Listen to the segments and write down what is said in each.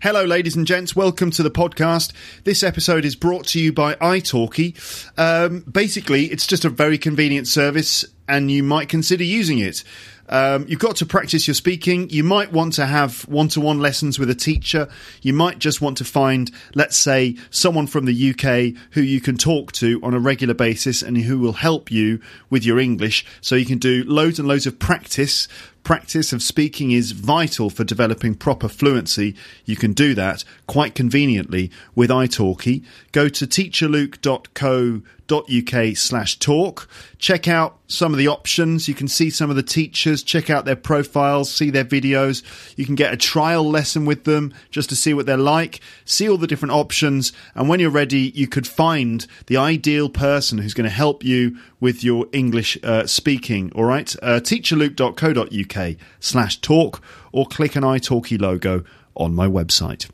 Hello, ladies and gents. Welcome to the podcast. This episode is brought to you by italki. Um, basically, it's just a very convenient service, and you might consider using it. Um, you've got to practice your speaking. You might want to have one to one lessons with a teacher. You might just want to find, let's say, someone from the UK who you can talk to on a regular basis and who will help you with your English. So you can do loads and loads of practice practice of speaking is vital for developing proper fluency. You can do that quite conveniently with italki. Go to teacherluke.co.uk slash talk. Check out some of the options. You can see some of the teachers, check out their profiles, see their videos. You can get a trial lesson with them just to see what they're like, see all the different options. And when you're ready, you could find the ideal person who's going to help you with your English uh, speaking. All right. Uh, teacherluke.co.uk slash talk or click an italki logo on my website.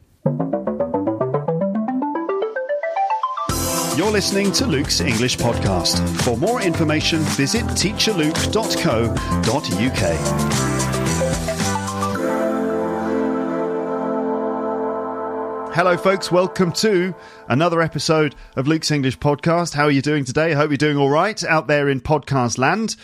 You're listening to Luke's English Podcast. For more information, visit teacherluke.co.uk. Hello, folks. Welcome to another episode of Luke's English Podcast. How are you doing today? I hope you're doing all right out there in podcast land.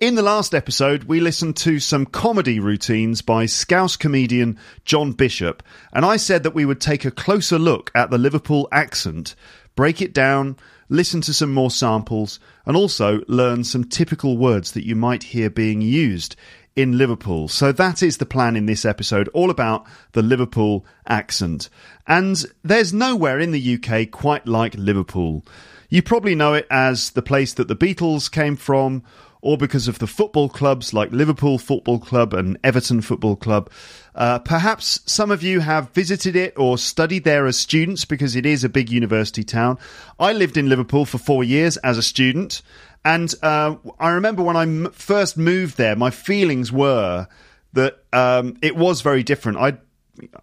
In the last episode, we listened to some comedy routines by Scouse comedian John Bishop, and I said that we would take a closer look at the Liverpool accent, break it down, listen to some more samples, and also learn some typical words that you might hear being used in Liverpool. So that is the plan in this episode, all about the Liverpool accent. And there's nowhere in the UK quite like Liverpool. You probably know it as the place that the Beatles came from, or because of the football clubs like Liverpool Football Club and Everton Football Club. Uh, perhaps some of you have visited it or studied there as students because it is a big university town. I lived in Liverpool for four years as a student, and uh, I remember when I m- first moved there, my feelings were that um, it was very different. I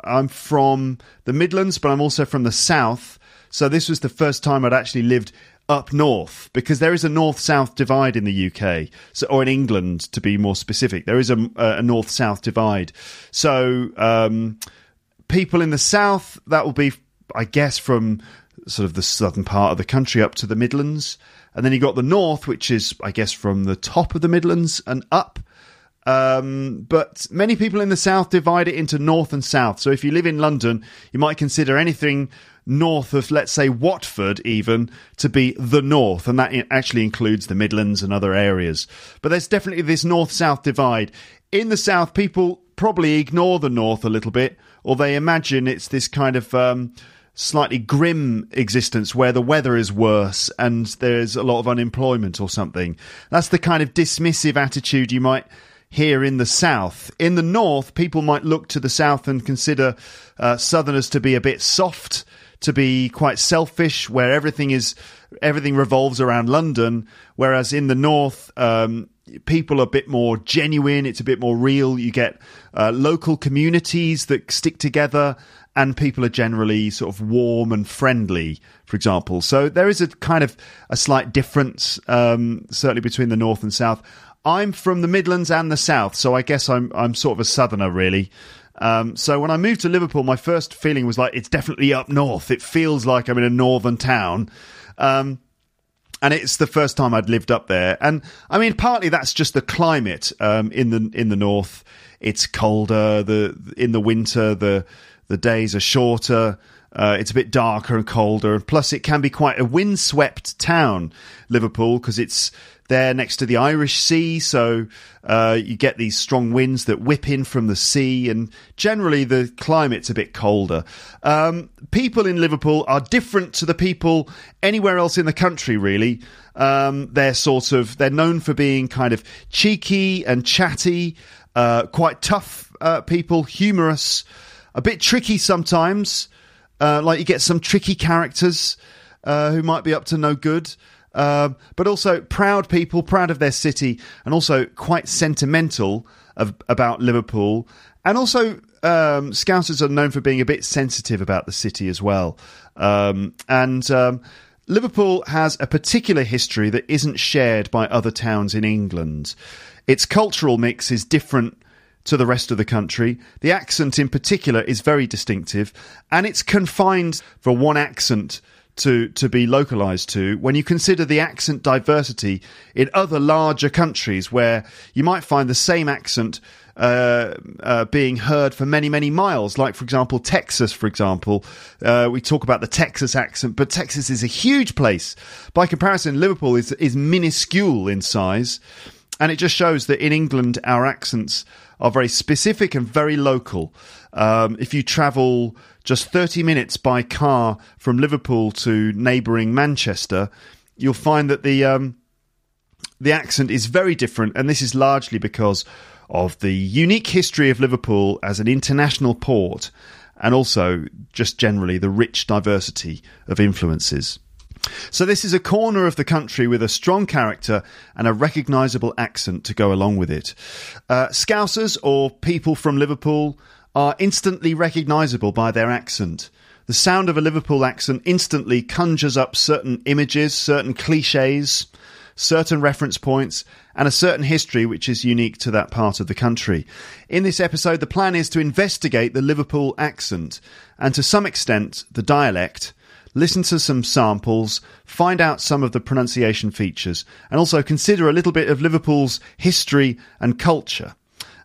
I'm from the Midlands, but I'm also from the South. So this was the first time I'd actually lived up north because there is a north south divide in the UK, so, or in England to be more specific. There is a, a north south divide. So um, people in the south, that will be, I guess, from sort of the southern part of the country up to the Midlands. And then you got the north, which is, I guess, from the top of the Midlands and up. Um, but many people in the south divide it into north and south. So if you live in London, you might consider anything north of, let's say, Watford, even to be the north, and that actually includes the Midlands and other areas. But there's definitely this north south divide. In the south, people probably ignore the north a little bit, or they imagine it's this kind of. Um, slightly grim existence where the weather is worse and there's a lot of unemployment or something. That's the kind of dismissive attitude you might here in the south. In the north, people might look to the south and consider uh, southerners to be a bit soft, to be quite selfish, where everything is everything revolves around London. Whereas in the north, um, people are a bit more genuine. It's a bit more real. You get uh, local communities that stick together. And people are generally sort of warm and friendly, for example. So there is a kind of a slight difference, um, certainly between the north and south. I'm from the Midlands and the South, so I guess I'm I'm sort of a southerner really. Um, so when I moved to Liverpool, my first feeling was like it's definitely up north. It feels like I'm in a northern town. Um, and it's the first time I'd lived up there. And I mean, partly that's just the climate um, in the in the north. It's colder. The in the winter, the the days are shorter. Uh, it's a bit darker and colder, and plus it can be quite a windswept town, Liverpool, because it's there next to the Irish Sea, so uh, you get these strong winds that whip in from the sea, and generally the climate's a bit colder. Um, people in Liverpool are different to the people anywhere else in the country, really. Um, they're sort of they're known for being kind of cheeky and chatty. Uh, quite tough uh, people, humorous, a bit tricky sometimes. Uh, like you get some tricky characters uh, who might be up to no good. Um, but also proud people, proud of their city, and also quite sentimental of, about Liverpool. And also, um, Scousers are known for being a bit sensitive about the city as well. Um, and um, Liverpool has a particular history that isn't shared by other towns in England. Its cultural mix is different to the rest of the country. The accent, in particular, is very distinctive, and it's confined for one accent to, to be localized to when you consider the accent diversity in other larger countries where you might find the same accent uh, uh, being heard for many, many miles. Like, for example, Texas, for example. Uh, we talk about the Texas accent, but Texas is a huge place. By comparison, Liverpool is, is minuscule in size. And it just shows that in England, our accents are very specific and very local. Um, if you travel just 30 minutes by car from Liverpool to neighbouring Manchester, you'll find that the um, the accent is very different, and this is largely because of the unique history of Liverpool as an international port, and also just generally the rich diversity of influences. So, this is a corner of the country with a strong character and a recognisable accent to go along with it. Uh, Scousers, or people from Liverpool, are instantly recognisable by their accent. The sound of a Liverpool accent instantly conjures up certain images, certain cliches, certain reference points, and a certain history which is unique to that part of the country. In this episode, the plan is to investigate the Liverpool accent and to some extent the dialect, listen to some samples, find out some of the pronunciation features, and also consider a little bit of Liverpool's history and culture.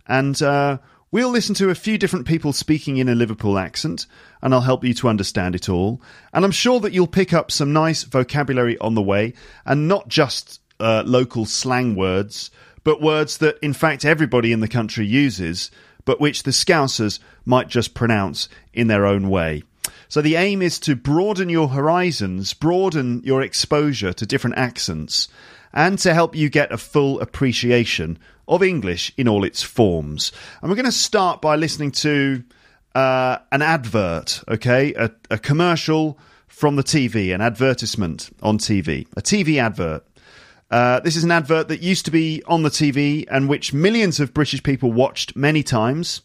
And uh, We'll listen to a few different people speaking in a Liverpool accent, and I'll help you to understand it all. And I'm sure that you'll pick up some nice vocabulary on the way, and not just uh, local slang words, but words that, in fact, everybody in the country uses, but which the Scousers might just pronounce in their own way. So the aim is to broaden your horizons, broaden your exposure to different accents, and to help you get a full appreciation of English in all its forms. And we're going to start by listening to uh, an advert, okay? A, a commercial from the TV, an advertisement on TV, a TV advert. Uh, this is an advert that used to be on the TV and which millions of British people watched many times.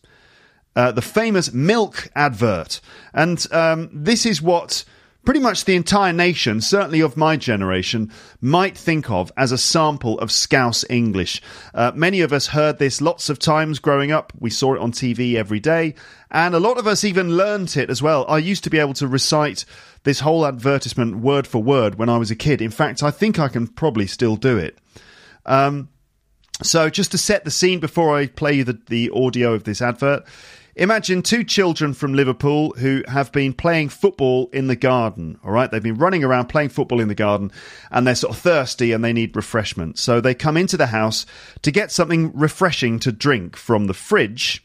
Uh, the famous milk advert. And um, this is what pretty much the entire nation, certainly of my generation, might think of as a sample of Scouse English. Uh, many of us heard this lots of times growing up. We saw it on TV every day, and a lot of us even learnt it as well. I used to be able to recite this whole advertisement word for word when I was a kid. In fact, I think I can probably still do it. Um, so, just to set the scene before I play you the, the audio of this advert, Imagine two children from Liverpool who have been playing football in the garden. All right, they've been running around playing football in the garden and they're sort of thirsty and they need refreshment. So they come into the house to get something refreshing to drink from the fridge,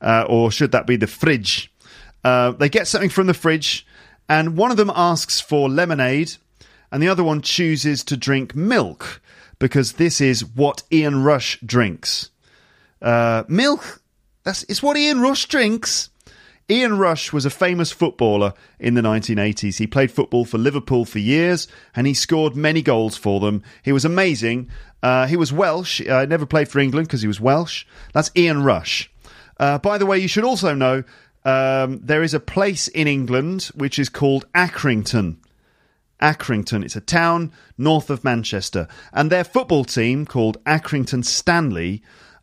uh, or should that be the fridge? Uh, they get something from the fridge and one of them asks for lemonade and the other one chooses to drink milk because this is what Ian Rush drinks. Uh, milk that's it's what Ian Rush drinks. Ian Rush was a famous footballer in the 1980s. He played football for Liverpool for years and he scored many goals for them. He was amazing. Uh, he was Welsh. Uh, never played for England because he was Welsh. That's Ian Rush. Uh, by the way, you should also know um, there is a place in England which is called Accrington. Accrington. It's a town north of Manchester. And their football team, called Accrington Stanley,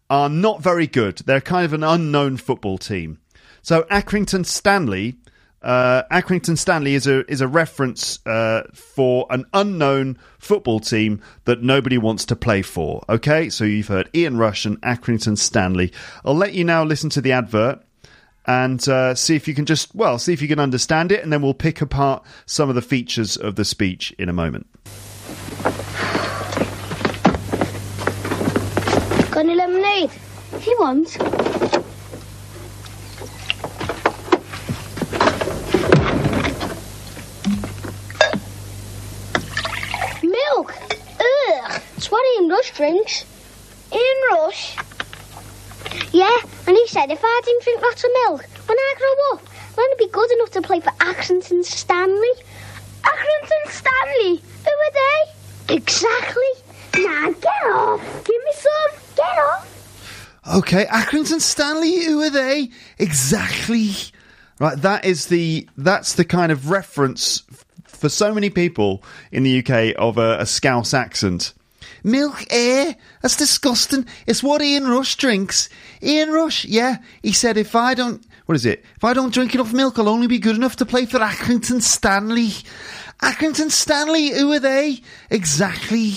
are not very good. They're kind of an unknown football team. So Accrington Stanley, uh, Accrington Stanley is a is a reference uh, for an unknown football team that nobody wants to play for. Okay, so you've heard Ian Rush and Accrington Stanley. I'll let you now listen to the advert and uh, see if you can just well see if you can understand it, and then we'll pick apart some of the features of the speech in a moment. Any lemonade? If you want. Milk! Ugh! It's what Ian Rush drinks. Ian Rush? Yeah, and he said said if I didn't drink lots of milk, when I grow up, I'm going to be good enough to play for Accrington Stanley. Accrington Stanley? Who are they? Exactly. Now get off. Give me some. Get off. Okay, Accrington Stanley, who are they? Exactly. Right, that is the that's the kind of reference for so many people in the UK of a, a Scouse accent. Milk air? That's disgusting. It's what Ian Rush drinks. Ian Rush, yeah. He said if I don't what is it? If I don't drink enough milk, I'll only be good enough to play for Accrington Stanley. Accrington Stanley, who are they? Exactly.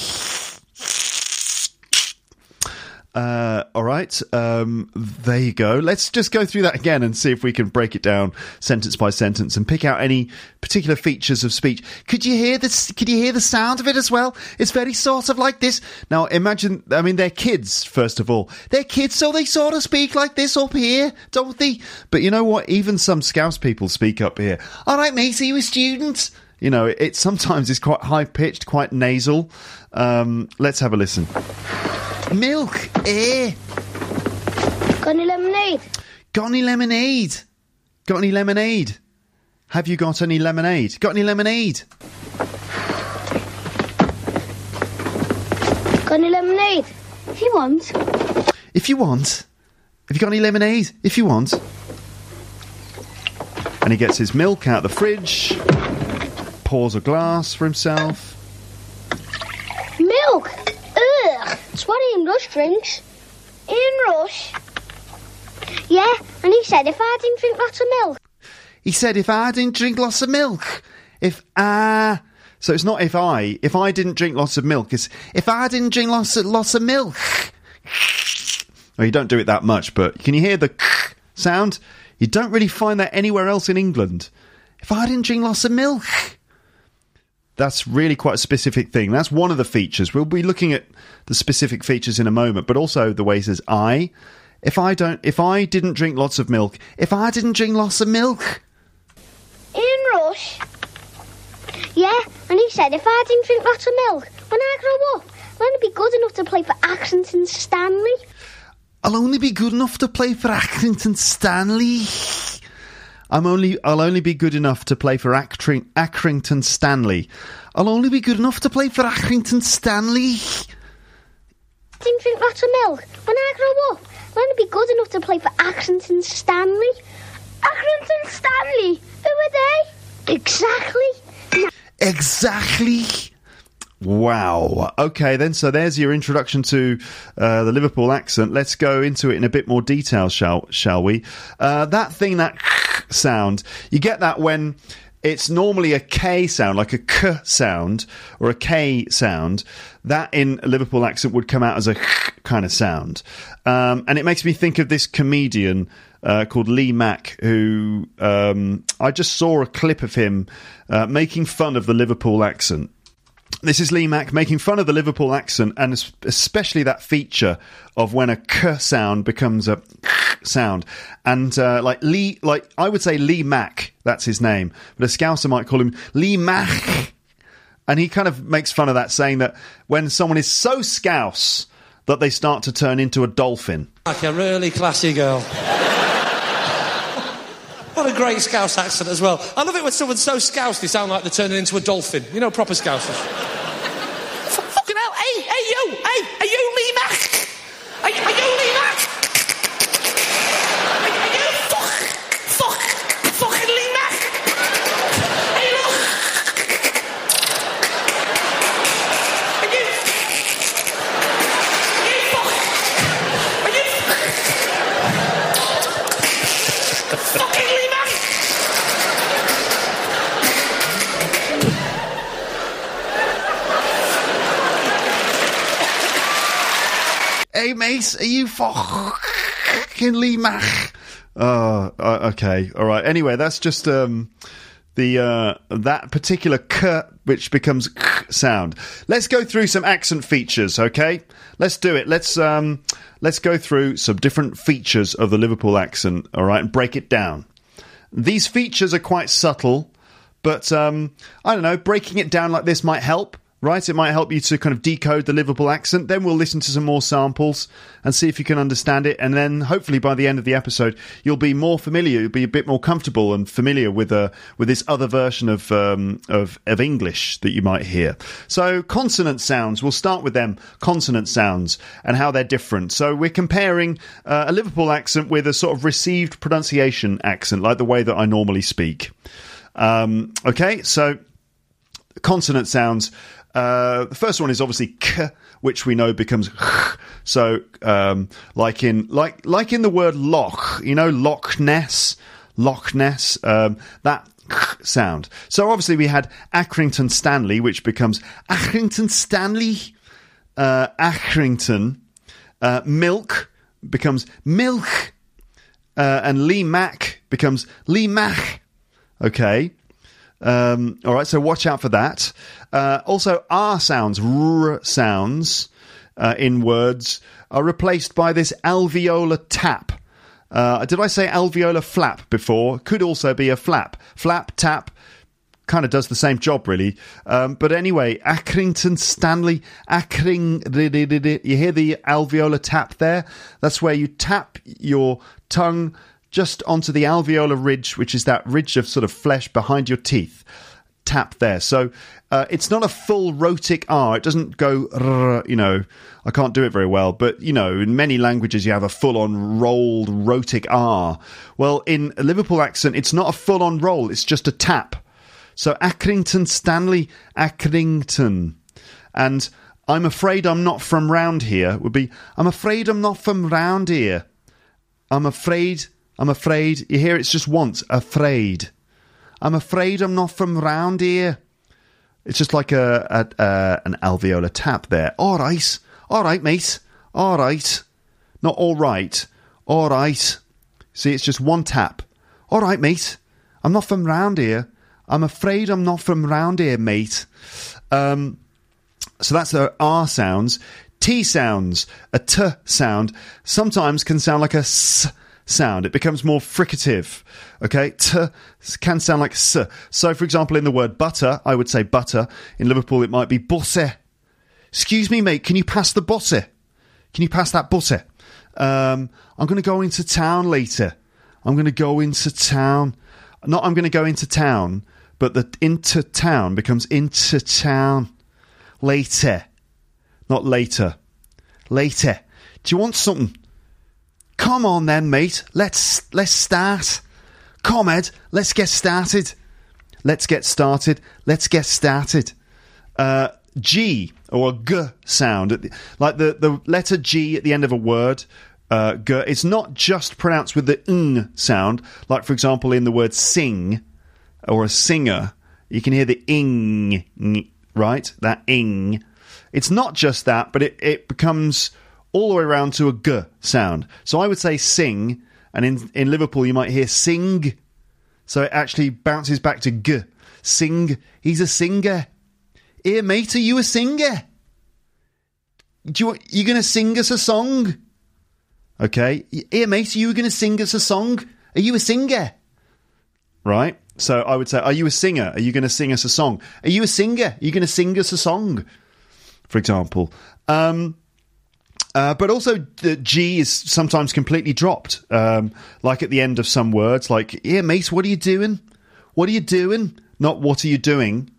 Uh, all right. Um, there you go. Let's just go through that again and see if we can break it down sentence by sentence and pick out any particular features of speech. Could you hear this? Could you hear the sound of it as well? It's very sort of like this. Now imagine, I mean, they're kids, first of all. They're kids, so they sort of speak like this up here, don't they? But you know what? Even some Scouse people speak up here. All right, mate, are you a student? You know, it sometimes is quite high pitched, quite nasal. Um, let's have a listen. Milk, eh? Got any lemonade? Got any lemonade? Got any lemonade? Have you got any lemonade? Got any lemonade? Got any lemonade? If you want. If you want. Have you got any lemonade? If you want. And he gets his milk out the fridge, pours a glass for himself. Milk? Ugh. It's what Ian Rush drinks. Ian Rush? Yeah, and he said if I didn't drink lots of milk, He said if I didn't drink lots of milk, if I. So it's not if I. If I didn't drink lots of milk, it's if I didn't drink lots of, lots of milk. Well, you don't do it that much, but can you hear the sound? You don't really find that anywhere else in England. If I didn't drink lots of milk. That's really quite a specific thing. That's one of the features. We'll be looking at the specific features in a moment, but also the way he says I. If I don't, if I didn't drink lots of milk, if I didn't drink lots of milk, Ian Rush? Yeah, and he said if I didn't drink lots of milk, when I grow up, going to be good enough to play for Accrington Stanley. I'll only be good enough to play for Accrington Stanley. I'm only I'll only be good enough to play for Accring, Accrington Stanley. I'll only be good enough to play for Accrington Stanley. Didn't drink lots of milk. When I grow up, I'm going to be good enough to play for Accrington Stanley. Accrington Stanley? Who are they? Exactly. Exactly. Wow. Okay, then. So there's your introduction to uh, the Liverpool accent. Let's go into it in a bit more detail, shall shall we? Uh, that thing, that sound, you get that when it's normally a K sound, like a K sound or a K sound. That in a Liverpool accent would come out as a kind of sound, um, and it makes me think of this comedian. Uh, called Lee Mack, who um, I just saw a clip of him uh, making fun of the Liverpool accent. This is Lee Mack making fun of the Liverpool accent and especially that feature of when a k sound becomes a sound. And uh, like Lee, like I would say Lee Mack, that's his name, but a Scouser might call him Lee Mack. And he kind of makes fun of that, saying that when someone is so scouse that they start to turn into a dolphin. Like a really classy girl. What a great Scouse accent as well. I love it when someone's so Scouse they sound like they're turning into a dolphin. You know, proper Scousers. Fucking hell, hey, hey, you, hey, are you Lee Mack? Are, are you Lee Mack? Hey, mate, are you fucking Lee Mack? Oh, uh, okay, all right. Anyway, that's just um, the uh, that particular k which becomes k sound. Let's go through some accent features, okay? Let's do it. Let's um, let's go through some different features of the Liverpool accent, all right, and break it down. These features are quite subtle, but um, I don't know. Breaking it down like this might help. Right? It might help you to kind of decode the Liverpool accent. Then we'll listen to some more samples and see if you can understand it. And then hopefully by the end of the episode, you'll be more familiar, you'll be a bit more comfortable and familiar with uh, with this other version of, um, of of English that you might hear. So consonant sounds, we'll start with them. Consonant sounds and how they're different. So we're comparing uh, a Liverpool accent with a sort of received pronunciation accent, like the way that I normally speak. Um, okay, so consonant sounds. Uh, the first one is obviously k, which we know becomes h. So, um, like in like like in the word loch, you know, Loch Ness, Loch Ness, um, that sound. So obviously we had Accrington Stanley, which becomes Accrington Stanley, uh, Accrington. Uh, milk becomes milk, uh, and Lee Mack becomes Lee Mack. Okay. Um, all right, so watch out for that. Uh, also, R sounds, R sounds uh, in words are replaced by this alveolar tap. Uh, did I say alveolar flap before? Could also be a flap. Flap, tap, kind of does the same job, really. Um, but anyway, Accrington Stanley, Accring, you hear the alveolar tap there? That's where you tap your tongue just onto the alveolar ridge, which is that ridge of sort of flesh behind your teeth. Tap there. So uh, it's not a full rhotic R. It doesn't go, you know, I can't do it very well, but, you know, in many languages you have a full on rolled rhotic R. Well, in a Liverpool accent, it's not a full on roll, it's just a tap. So Accrington Stanley, Accrington. And I'm afraid I'm not from round here would be, I'm afraid I'm not from round here. I'm afraid I'm afraid. You hear it's just once. Afraid. I'm afraid I'm not from round here. It's just like a, a, a an alveolar tap there. All right, all right, mate. All right, not all right. All right. See, it's just one tap. All right, mate. I'm not from round here. I'm afraid I'm not from round here, mate. Um, so that's the R sounds. T sounds, a T sound, sometimes can sound like a S sound. It becomes more fricative. Okay, t can sound like s. So, for example, in the word butter, I would say butter. In Liverpool, it might be bosse. Excuse me, mate. Can you pass the bosse? Can you pass that butter? Um, I'm going to go into town later. I'm going to go into town. Not I'm going to go into town, but the into town becomes into town later, not later. Later. Do you want something? Come on then, mate. Let's let's start. Come, Ed. Let's get started. Let's get started. Let's get started. Uh, G or a G sound, like the, the letter G at the end of a word. Uh, G. It's not just pronounced with the ng sound, like for example in the word sing or a singer. You can hear the ing, right? That ing. It's not just that, but it, it becomes all the way around to a g sound. So I would say sing, and in in Liverpool you might hear sing. So it actually bounces back to g. Sing. He's a singer. Here, mate, are you a singer? Do you you to sing us a song? Okay. Here, mate, are you to sing us a song? Are you a singer? Right. So I would say, are you a singer? Are you going to sing us a song? Are you a singer? Are you going to sing us a song? For example. Um, uh, but also, the G is sometimes completely dropped, um, like at the end of some words, like, yeah, mate, what are you doing? What are you doing? Not what are you doing,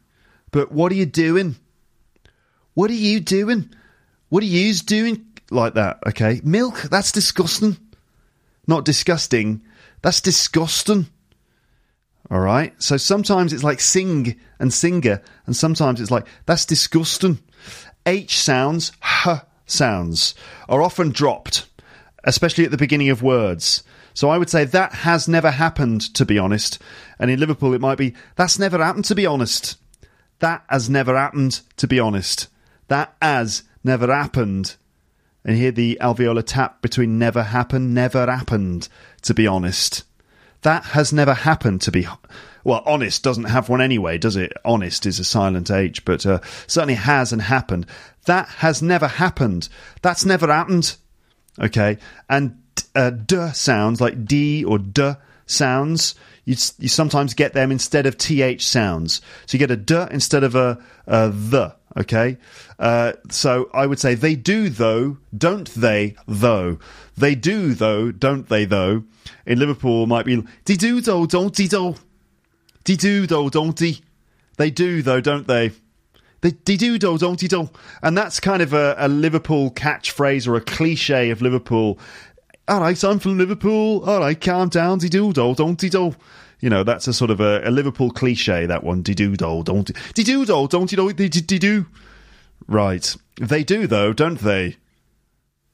but what are you doing? What are you doing? What are you doing? Like that, okay? Milk, that's disgusting. Not disgusting, that's disgusting. All right? So sometimes it's like sing and singer, and sometimes it's like, that's disgusting. H sounds, h sounds are often dropped, especially at the beginning of words. So I would say that has never happened, to be honest. And in Liverpool, it might be that's never happened, to be honest. That has never happened, to be honest. That has never happened. And here the alveolar tap between never happened, never happened, to be honest. That has never happened, to be well, honest doesn't have one anyway, does it? Honest is a silent H, but uh, certainly has and happened. That has never happened. That's never happened. Okay, and uh, d sounds like d or d sounds. You you sometimes get them instead of th sounds. So you get a d instead of a, a the. Okay, uh, so I would say they do though, don't they? Though they do though, don't they? Though in Liverpool might be de do though, don't de do, de do though, don't de. They do though, don't they? They, they do though, don't they? Do and that's kind of a, a Liverpool catchphrase or a cliche of Liverpool. All right, I'm from Liverpool. All right, calm down, de do though, don't de do. You know, that's a sort of a, a Liverpool cliche. That one, de do do, don't de do do, don't de do, de do. Right, they do though, don't they?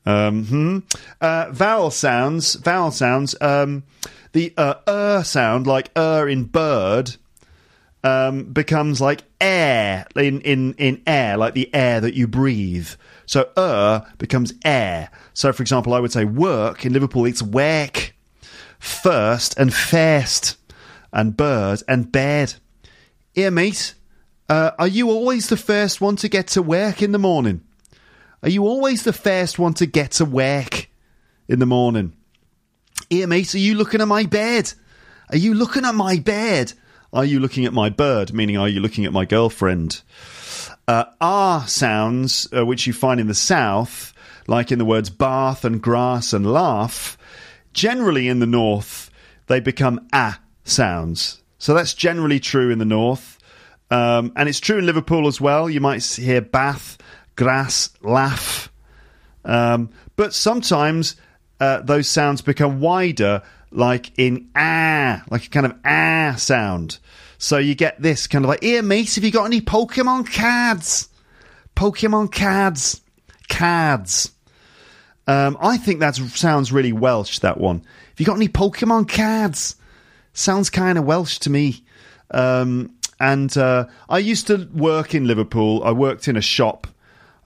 Um, hmm. uh, vowel sounds, vowel sounds. Um, the uh, er sound, like er in bird, um, becomes like air in, in, in air, like the air that you breathe. So er becomes air. So, for example, I would say work in Liverpool, it's work. First and first, and bird and bed. Here, mate, uh, are you always the first one to get to work in the morning? Are you always the first one to get to work in the morning? Here, mate, are you looking at my bed? Are you looking at my bed? Are you looking at my bird? Meaning, are you looking at my girlfriend? Uh, R sounds, uh, which you find in the south, like in the words bath and grass and laugh, generally in the north, they become ah sounds. So that's generally true in the north. Um, and it's true in Liverpool as well. You might hear bath, grass, laugh. Um, but sometimes uh, those sounds become wider, like in ah, like a kind of ah sound. So you get this kind of like, here, mate, have you got any Pokemon cards? Pokemon cards. Cards. Um, I think that sounds really Welsh, that one. Have you got any Pokemon cards? Sounds kind of Welsh to me. Um, and uh, I used to work in Liverpool. I worked in a shop.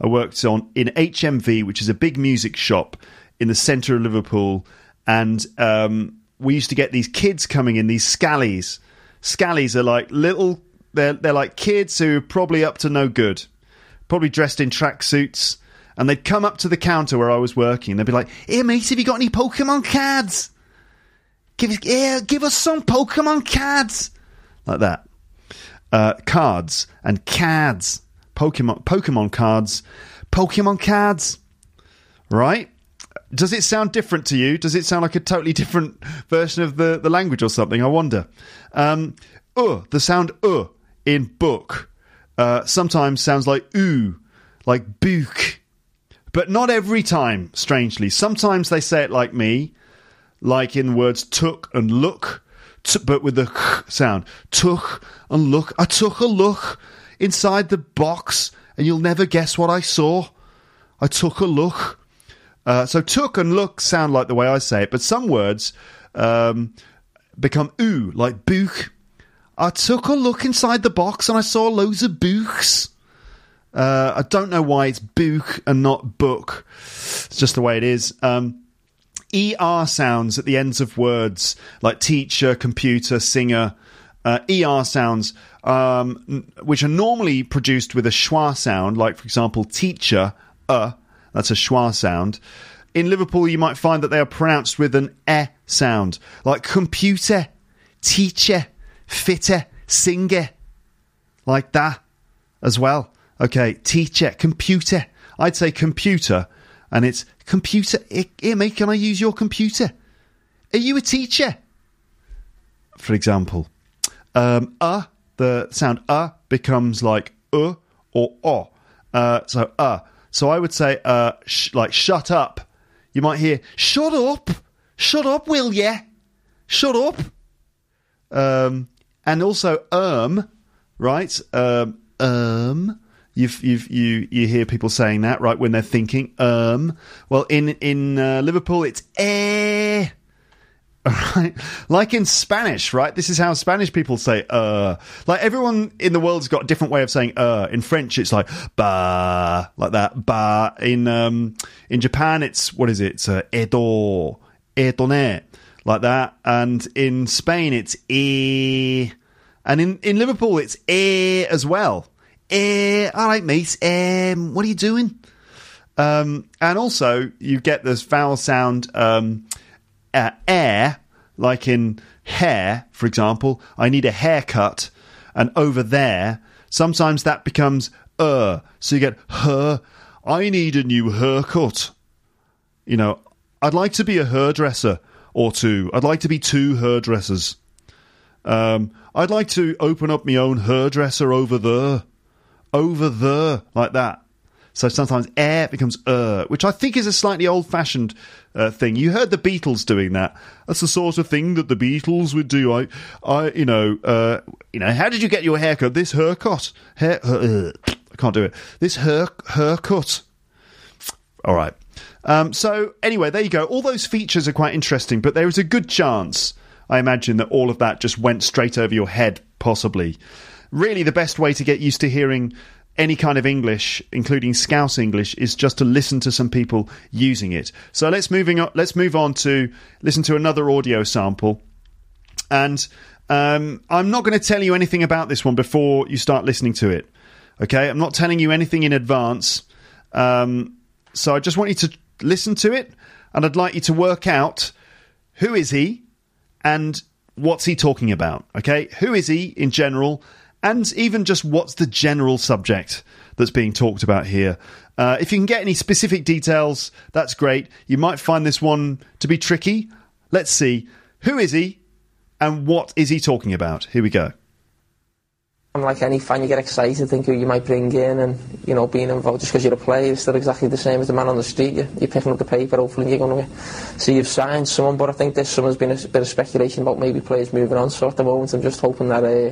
I worked on in HMV, which is a big music shop in the centre of Liverpool. And um, we used to get these kids coming in, these scallies. Scallies are like little, they're, they're like kids who are probably up to no good, probably dressed in tracksuits. And they'd come up to the counter where I was working. They'd be like, Here, mate, have you got any Pokemon cards? Give, yeah, give us some Pokemon cards. Like that. Uh, cards and cards. Pokemon, Pokemon cards. Pokemon cards. Right? Does it sound different to you? Does it sound like a totally different version of the, the language or something? I wonder. Um, uh, the sound uh in book uh, sometimes sounds like ooh, like book. But not every time, strangely. Sometimes they say it like me, like in words took and look, t- but with the k sound. Took and look. I took a look inside the box, and you'll never guess what I saw. I took a look. Uh, so took and look sound like the way I say it, but some words um, become ooh, like book. I took a look inside the box and I saw loads of books. Uh, I don't know why it's book and not book. It's just the way it is. Um, ER sounds at the ends of words like teacher, computer, singer. Uh, ER sounds, um, which are normally produced with a schwa sound, like, for example, teacher, uh, that's a schwa sound. In Liverpool, you might find that they are pronounced with an e sound, like computer, teacher, fitter, singer, like that as well. Okay, teacher, computer. I'd say computer, and it's computer. Here, mate, can I use your computer? Are you a teacher? For example, um, uh, the sound uh becomes like uh or oh. Uh, so uh. So I would say uh, sh- like shut up. You might hear shut up, shut up, will ya? Shut up. Um, and also um, right? Um, um. You've, you've, you you hear people saying that right when they're thinking um. Well, in in uh, Liverpool, it's eh. Right, like in Spanish, right? This is how Spanish people say "uh." Like everyone in the world's got a different way of saying "uh." In French, it's like "ba," like that. "Ba." In um, in Japan, it's what is it? It's uh, "edo," "etone," like that. And in Spain, it's "e," and in in Liverpool, it's "e" as well. "E." All right, mate. Um, what are you doing? Um, and also, you get this vowel sound. Um, uh, air, like in hair, for example, I need a haircut, and over there, sometimes that becomes er. So you get her. I need a new haircut. You know, I'd like to be a hairdresser or two. I'd like to be two hairdressers. Um, I'd like to open up my own hairdresser over there. Over there, like that. So sometimes air becomes er, which I think is a slightly old fashioned uh, thing. You heard the Beatles doing that. That's the sort of thing that the Beatles would do. I, I, you know, uh, you know, how did you get your haircut? This haircut, hair, uh, I can't do it. This hair haircut. All right. Um, so anyway, there you go. All those features are quite interesting, but there is a good chance, I imagine, that all of that just went straight over your head, possibly. Really, the best way to get used to hearing any kind of English, including Scouse English, is just to listen to some people using it. So let's moving on. Let's move on to listen to another audio sample, and um, I'm not going to tell you anything about this one before you start listening to it. Okay, I'm not telling you anything in advance. Um, so I just want you to listen to it, and I'd like you to work out who is he and what's he talking about. Okay, who is he in general? And even just what's the general subject that's being talked about here. Uh, if you can get any specific details, that's great. You might find this one to be tricky. Let's see. Who is he and what is he talking about? Here we go. I'm like any fan, you get excited, think who you might bring in and, you know, being involved just because you're a player, it's still exactly the same as the man on the street. You're, you're picking up the paper, hopefully you're going to see you've signed someone, but I think this summer's been a bit of speculation about maybe players moving on, so at the moment I'm just hoping that uh,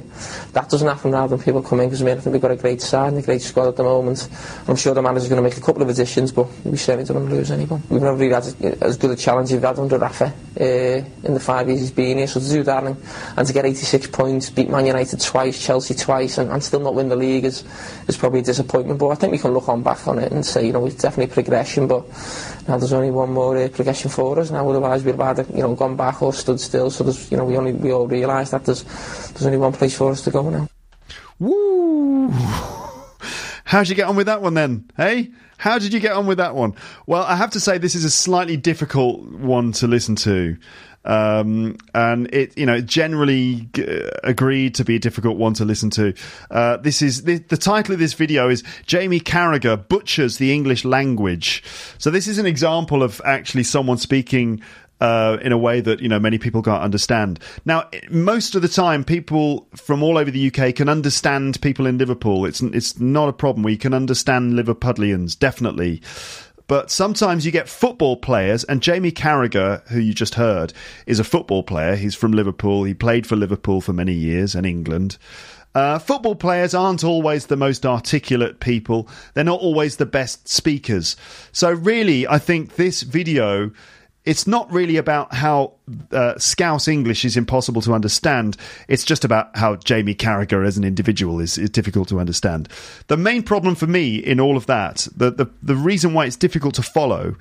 that doesn't happen rather than people come in, because I mean, I think we've got a great side and a great squad at the moment. I'm sure the manager's going to make a couple of additions, but we certainly don't want to lose anyone. We've never really had as good a challenge we've had under Rafa uh, in the five years he's been here, so to do that and, and to get 86 points, beat Man United twice, Chelsea twice, and, and still not win the league is, is probably a disappointment. But I think we can look on back on it and say, you know, it's definitely progression. But now there's only one more uh, progression for us. Now otherwise we'd have either, you know, gone back or stood still. So there's, you know, we only we all realise that there's there's only one place for us to go now. Woo! How'd you get on with that one then? Hey? How did you get on with that one? Well, I have to say this is a slightly difficult one to listen to. Um, and it, you know, generally g- agreed to be a difficult one to listen to. Uh, this is the, the, title of this video is Jamie Carragher butchers the English language. So this is an example of actually someone speaking. Uh, in a way that you know many people can't understand. Now, most of the time, people from all over the UK can understand people in Liverpool. It's it's not a problem. We can understand Liverpudlians definitely. But sometimes you get football players, and Jamie Carragher, who you just heard, is a football player. He's from Liverpool. He played for Liverpool for many years and England. Uh, football players aren't always the most articulate people. They're not always the best speakers. So, really, I think this video it's not really about how uh, Scouse English is impossible to understand. It's just about how Jamie Carragher as an individual is, is difficult to understand. The main problem for me in all of that, the, the, the reason why it's difficult to follow,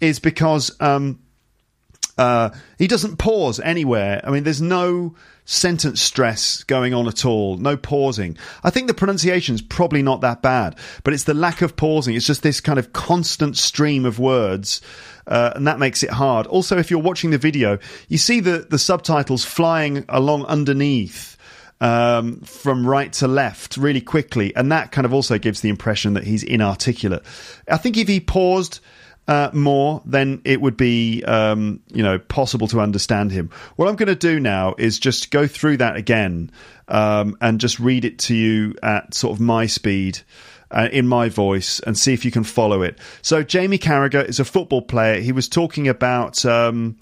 is because um, uh, he doesn't pause anywhere. I mean, there's no sentence stress going on at all, no pausing. I think the pronunciation's probably not that bad, but it's the lack of pausing. It's just this kind of constant stream of words uh, and that makes it hard. Also, if you're watching the video, you see the, the subtitles flying along underneath. Um, from right to left really quickly, and that kind of also gives the impression that he's inarticulate. I think if he paused uh, more, then it would be um, you know possible to understand him. What I'm going to do now is just go through that again um, and just read it to you at sort of my speed uh, in my voice and see if you can follow it. So, Jamie Carragher is a football player. He was talking about. Um,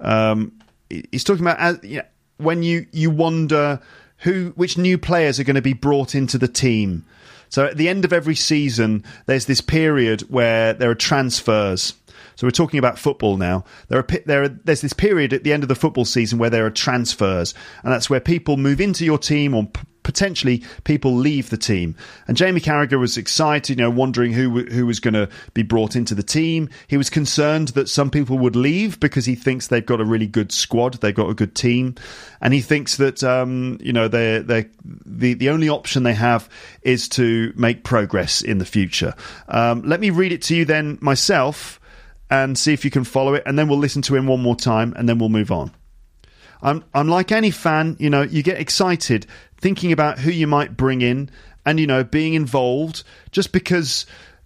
um, he's talking about you know, when you you wonder who which new players are going to be brought into the team. So at the end of every season, there's this period where there are transfers. So we're talking about football now. There are there are, there's this period at the end of the football season where there are transfers, and that's where people move into your team or p- potentially people leave the team. And Jamie Carragher was excited, you know, wondering who who was going to be brought into the team. He was concerned that some people would leave because he thinks they've got a really good squad, they've got a good team, and he thinks that um, you know they they the the only option they have is to make progress in the future. Um, let me read it to you then myself and see if you can follow it, and then we'll listen to him one more time, and then we'll move on. I'm, I'm like any fan, you know, you get excited thinking about who you might bring in and you know being involved just because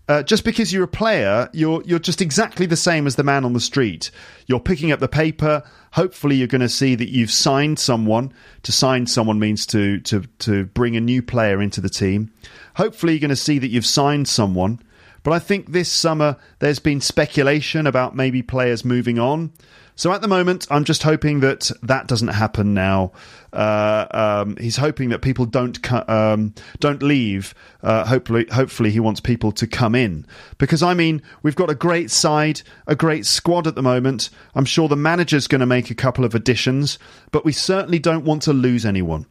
uh, just because you're a player, you're you're just exactly the same as the man on the street. You're picking up the paper. Hopefully, you're going to see that you've signed someone. To sign someone means to to to bring a new player into the team. Hopefully, you're going to see that you've signed someone. But I think this summer there's been speculation about maybe players moving on. So at the moment, I'm just hoping that that doesn't happen now. Uh, um, he's hoping that people don't um, don't leave. Uh, hopefully, hopefully he wants people to come in because I mean we've got a great side, a great squad at the moment. I'm sure the manager's going to make a couple of additions, but we certainly don't want to lose anyone.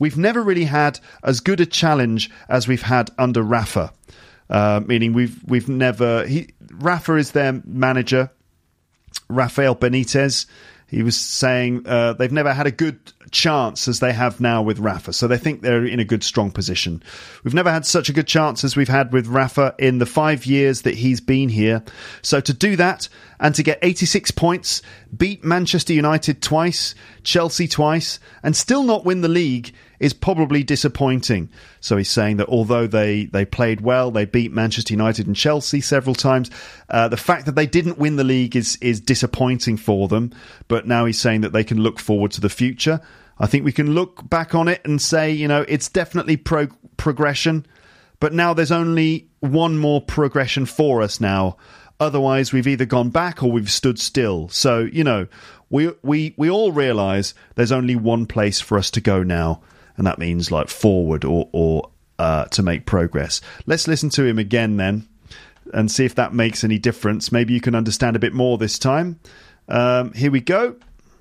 We've never really had as good a challenge as we've had under Rafa. Uh, meaning we've we've never he Rafa is their manager Rafael Benitez. He was saying uh, they've never had a good chance as they have now with Rafa, so they think they're in a good, strong position. We've never had such a good chance as we've had with Rafa in the five years that he's been here. So to do that and to get 86 points, beat Manchester United twice, Chelsea twice, and still not win the league is probably disappointing. So he's saying that although they, they played well, they beat Manchester United and Chelsea several times, uh, the fact that they didn't win the league is, is disappointing for them. But now he's saying that they can look forward to the future. I think we can look back on it and say, you know, it's definitely pro- progression, but now there's only one more progression for us now. Otherwise, we've either gone back or we've stood still. So, you know, we we we all realise there's only one place for us to go now, and that means like forward or or uh, to make progress. Let's listen to him again then, and see if that makes any difference. Maybe you can understand a bit more this time. Um, here we go.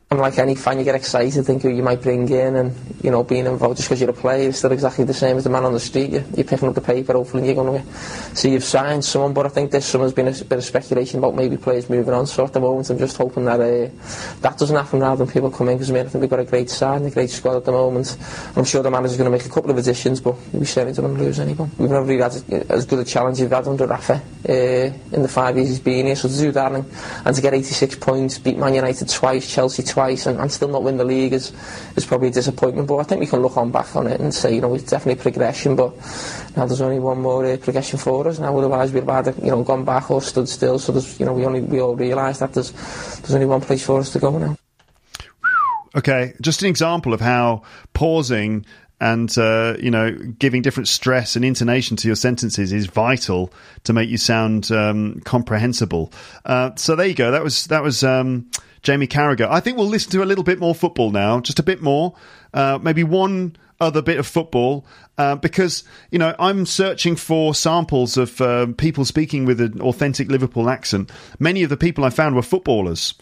Unlike any fan, you get excited, think who you might bring in, and you know, being involved just because you're a player is still exactly the same as the man on the street. You, you're picking up the paper, hopefully you're going to see you've signed someone. But I think this summer's been a bit of speculation about maybe players moving on. So at the moment, I'm just hoping that uh, that doesn't happen rather than people coming in because I, mean, I think we've got a great side and a great squad at the moment. I'm sure the manager's going to make a couple of additions, but we certainly don't want to lose anyone. We've never really had as good a challenge as we've had under Rafa uh, in the five years he's been here. So to do that and, and to get 86 points, beat Man United twice, Chelsea twice, and, and still not win the league is, is probably a disappointment. But I think we can look on back on it and say, you know, it's definitely progression, but now there's only one more uh, progression for us. Now otherwise we'd have either, you know, gone back or stood still. So there's, you know, we only we all realise that there's there's only one place for us to go now. Okay, just an example of how pausing and uh, you know giving different stress and intonation to your sentences is vital to make you sound um, comprehensible. Uh, so there you go. That was that was um, Jamie Carragher. I think we'll listen to a little bit more football now, just a bit more, uh, maybe one other bit of football uh, because you know I'm searching for samples of uh, people speaking with an authentic Liverpool accent. Many of the people I found were footballers.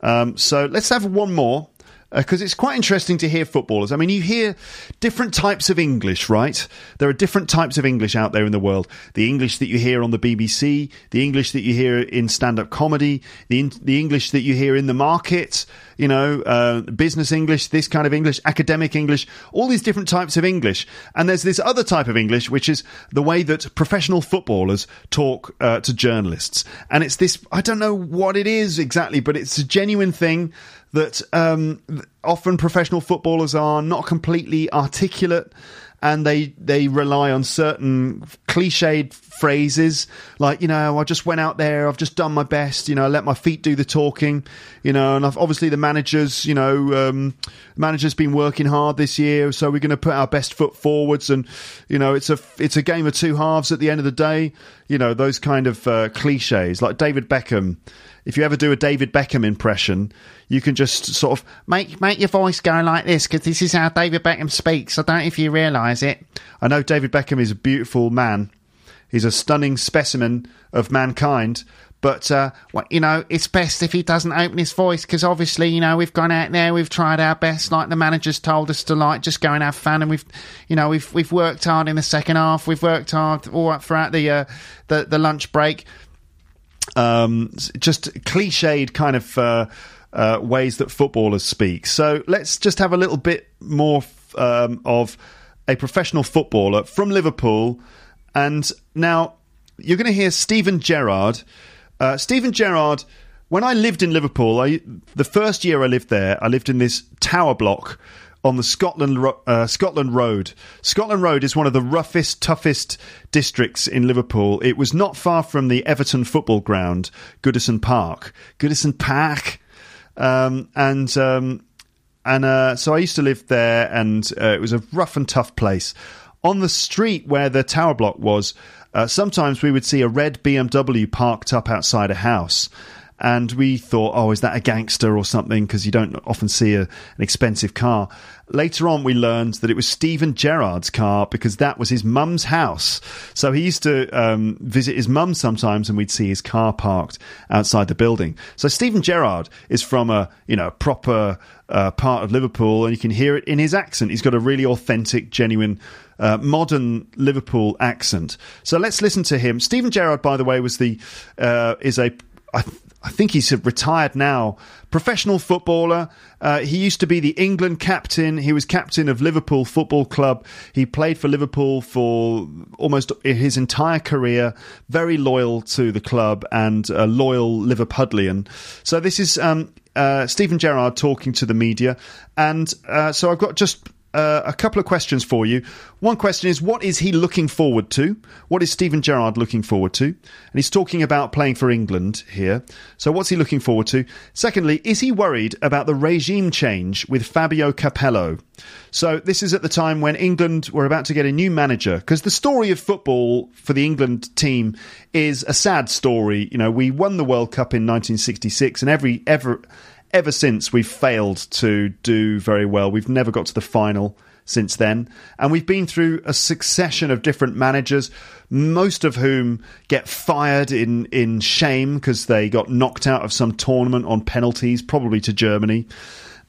Um, so let's have one more because uh, it's quite interesting to hear footballers. I mean, you hear different types of English, right? There are different types of English out there in the world. The English that you hear on the BBC, the English that you hear in stand-up comedy, the the English that you hear in the market, you know, uh, business English, this kind of English, academic English, all these different types of English. And there's this other type of English, which is the way that professional footballers talk uh, to journalists. And it's this, I don't know what it is exactly, but it's a genuine thing that um, often professional footballers are not completely articulate and they they rely on certain cliched phrases like you know I just went out there I've just done my best you know I let my feet do the talking you know and I've, obviously the managers you know um, manager's been working hard this year so we're going to put our best foot forwards and you know it's a it's a game of two halves at the end of the day you know those kind of uh, cliches like David Beckham if you ever do a David Beckham impression, you can just sort of make make your voice go like this because this is how David Beckham speaks. I don't know if you realise it. I know David Beckham is a beautiful man. He's a stunning specimen of mankind. But uh, well, you know, it's best if he doesn't open his voice because obviously, you know, we've gone out there, we've tried our best, like the manager's told us to, like just go and have fun, and we've, you know, we've we've worked hard in the second half, we've worked hard all throughout the uh, the the lunch break um, just cliched kind of uh, uh, ways that footballers speak. So let's just have a little bit more um, of a professional footballer from Liverpool. And now you're going to hear Steven Gerrard. Uh, Steven Gerrard, when I lived in Liverpool, I, the first year I lived there, I lived in this tower block on the Scotland uh, Scotland Road. Scotland Road is one of the roughest, toughest districts in Liverpool. It was not far from the Everton football ground, Goodison Park. Goodison Park, um, and um, and uh, so I used to live there, and uh, it was a rough and tough place. On the street where the tower block was, uh, sometimes we would see a red BMW parked up outside a house. And we thought, oh, is that a gangster or something? Because you don't often see a, an expensive car. Later on, we learned that it was Steven Gerrard's car because that was his mum's house. So he used to um, visit his mum sometimes, and we'd see his car parked outside the building. So Steven Gerrard is from a you know proper uh, part of Liverpool, and you can hear it in his accent. He's got a really authentic, genuine uh, modern Liverpool accent. So let's listen to him. Steven Gerrard, by the way, was the uh, is a I, th- I think he's retired now. Professional footballer. Uh, he used to be the England captain. He was captain of Liverpool Football Club. He played for Liverpool for almost his entire career. Very loyal to the club and a loyal Liverpudlian. So this is um, uh, Steven Gerrard talking to the media. And uh, so I've got just uh, a couple of questions for you. One question is, what is he looking forward to? What is Steven Gerrard looking forward to? And he's talking about playing for England here. So, what's he looking forward to? Secondly, is he worried about the regime change with Fabio Capello? So, this is at the time when England were about to get a new manager because the story of football for the England team is a sad story. You know, we won the World Cup in 1966, and every ever ever since we've failed to do very well. We've never got to the final since then. And we've been through a succession of different managers, most of whom get fired in, in shame because they got knocked out of some tournament on penalties, probably to Germany.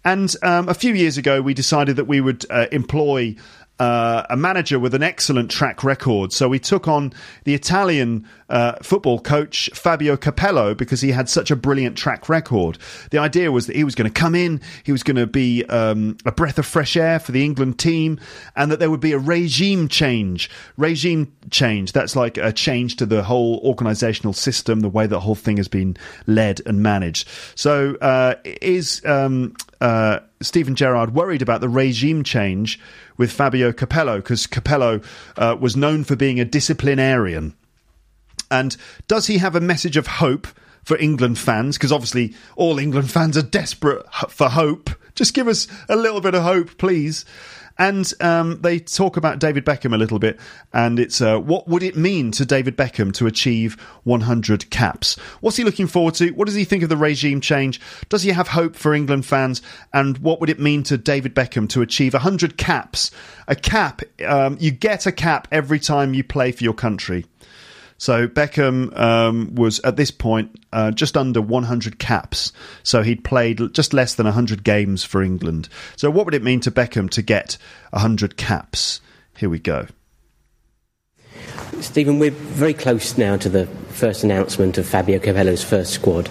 And um, a few years ago, we decided that we would uh, employ uh, a manager with an excellent track record. So we took on the Italian uh, football coach Fabio Capello because he had such a brilliant track record. The idea was that he was going to come in, he was going to be um, a breath of fresh air for the England team, and that there would be a regime change. Regime change, that's like a change to the whole organisational system, the way the whole thing has been led and managed. So uh, is um, uh, Steven Gerrard worried about the regime change with Fabio Capello because Capello uh, was known for being a disciplinarian. And does he have a message of hope for England fans? Because obviously, all England fans are desperate for hope. Just give us a little bit of hope, please. And um, they talk about David Beckham a little bit, and it's uh, what would it mean to David Beckham to achieve 100 caps? What's he looking forward to? What does he think of the regime change? Does he have hope for England fans? And what would it mean to David Beckham to achieve 100 caps? A cap, um, you get a cap every time you play for your country. So Beckham um, was at this point uh, just under 100 caps. So he'd played just less than 100 games for England. So what would it mean to Beckham to get 100 caps? Here we go. Steven, we're very close now to the first announcement of Fabio Capello's first squad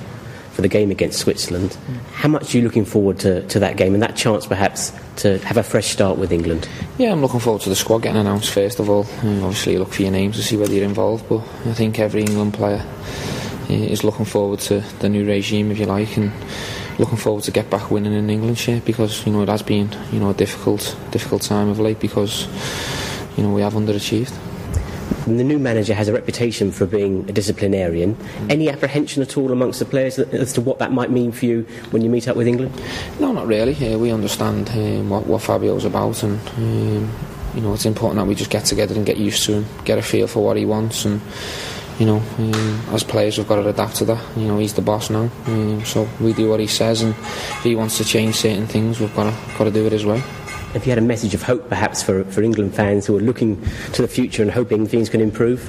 for the game against Switzerland. How much are you looking forward to, to that game and that chance perhaps to have a fresh start with England? Yeah, I'm looking forward to the squad getting announced first of all. And obviously, look for your names to see whether you're involved, but I think every England player eh, is looking forward to the new regime, if you like, and looking forward to get back winning in England shit because you know it has been you know a difficult difficult time of late because you know we have underachieved. And the new manager has a reputation for being a disciplinarian. Any apprehension at all amongst the players as to what that might mean for you when you meet up with England? No, not really. Uh, we understand um, what, what Fabio's about, and um, you know it's important that we just get together and get used to him, get a feel for what he wants, and you know, um, as players we've got to adapt to that. You know, he's the boss now, um, so we do what he says, and if he wants to change certain things, we've got to got to do it his way. If you had a message of hope, perhaps, for, for England fans who are looking to the future and hoping things can improve?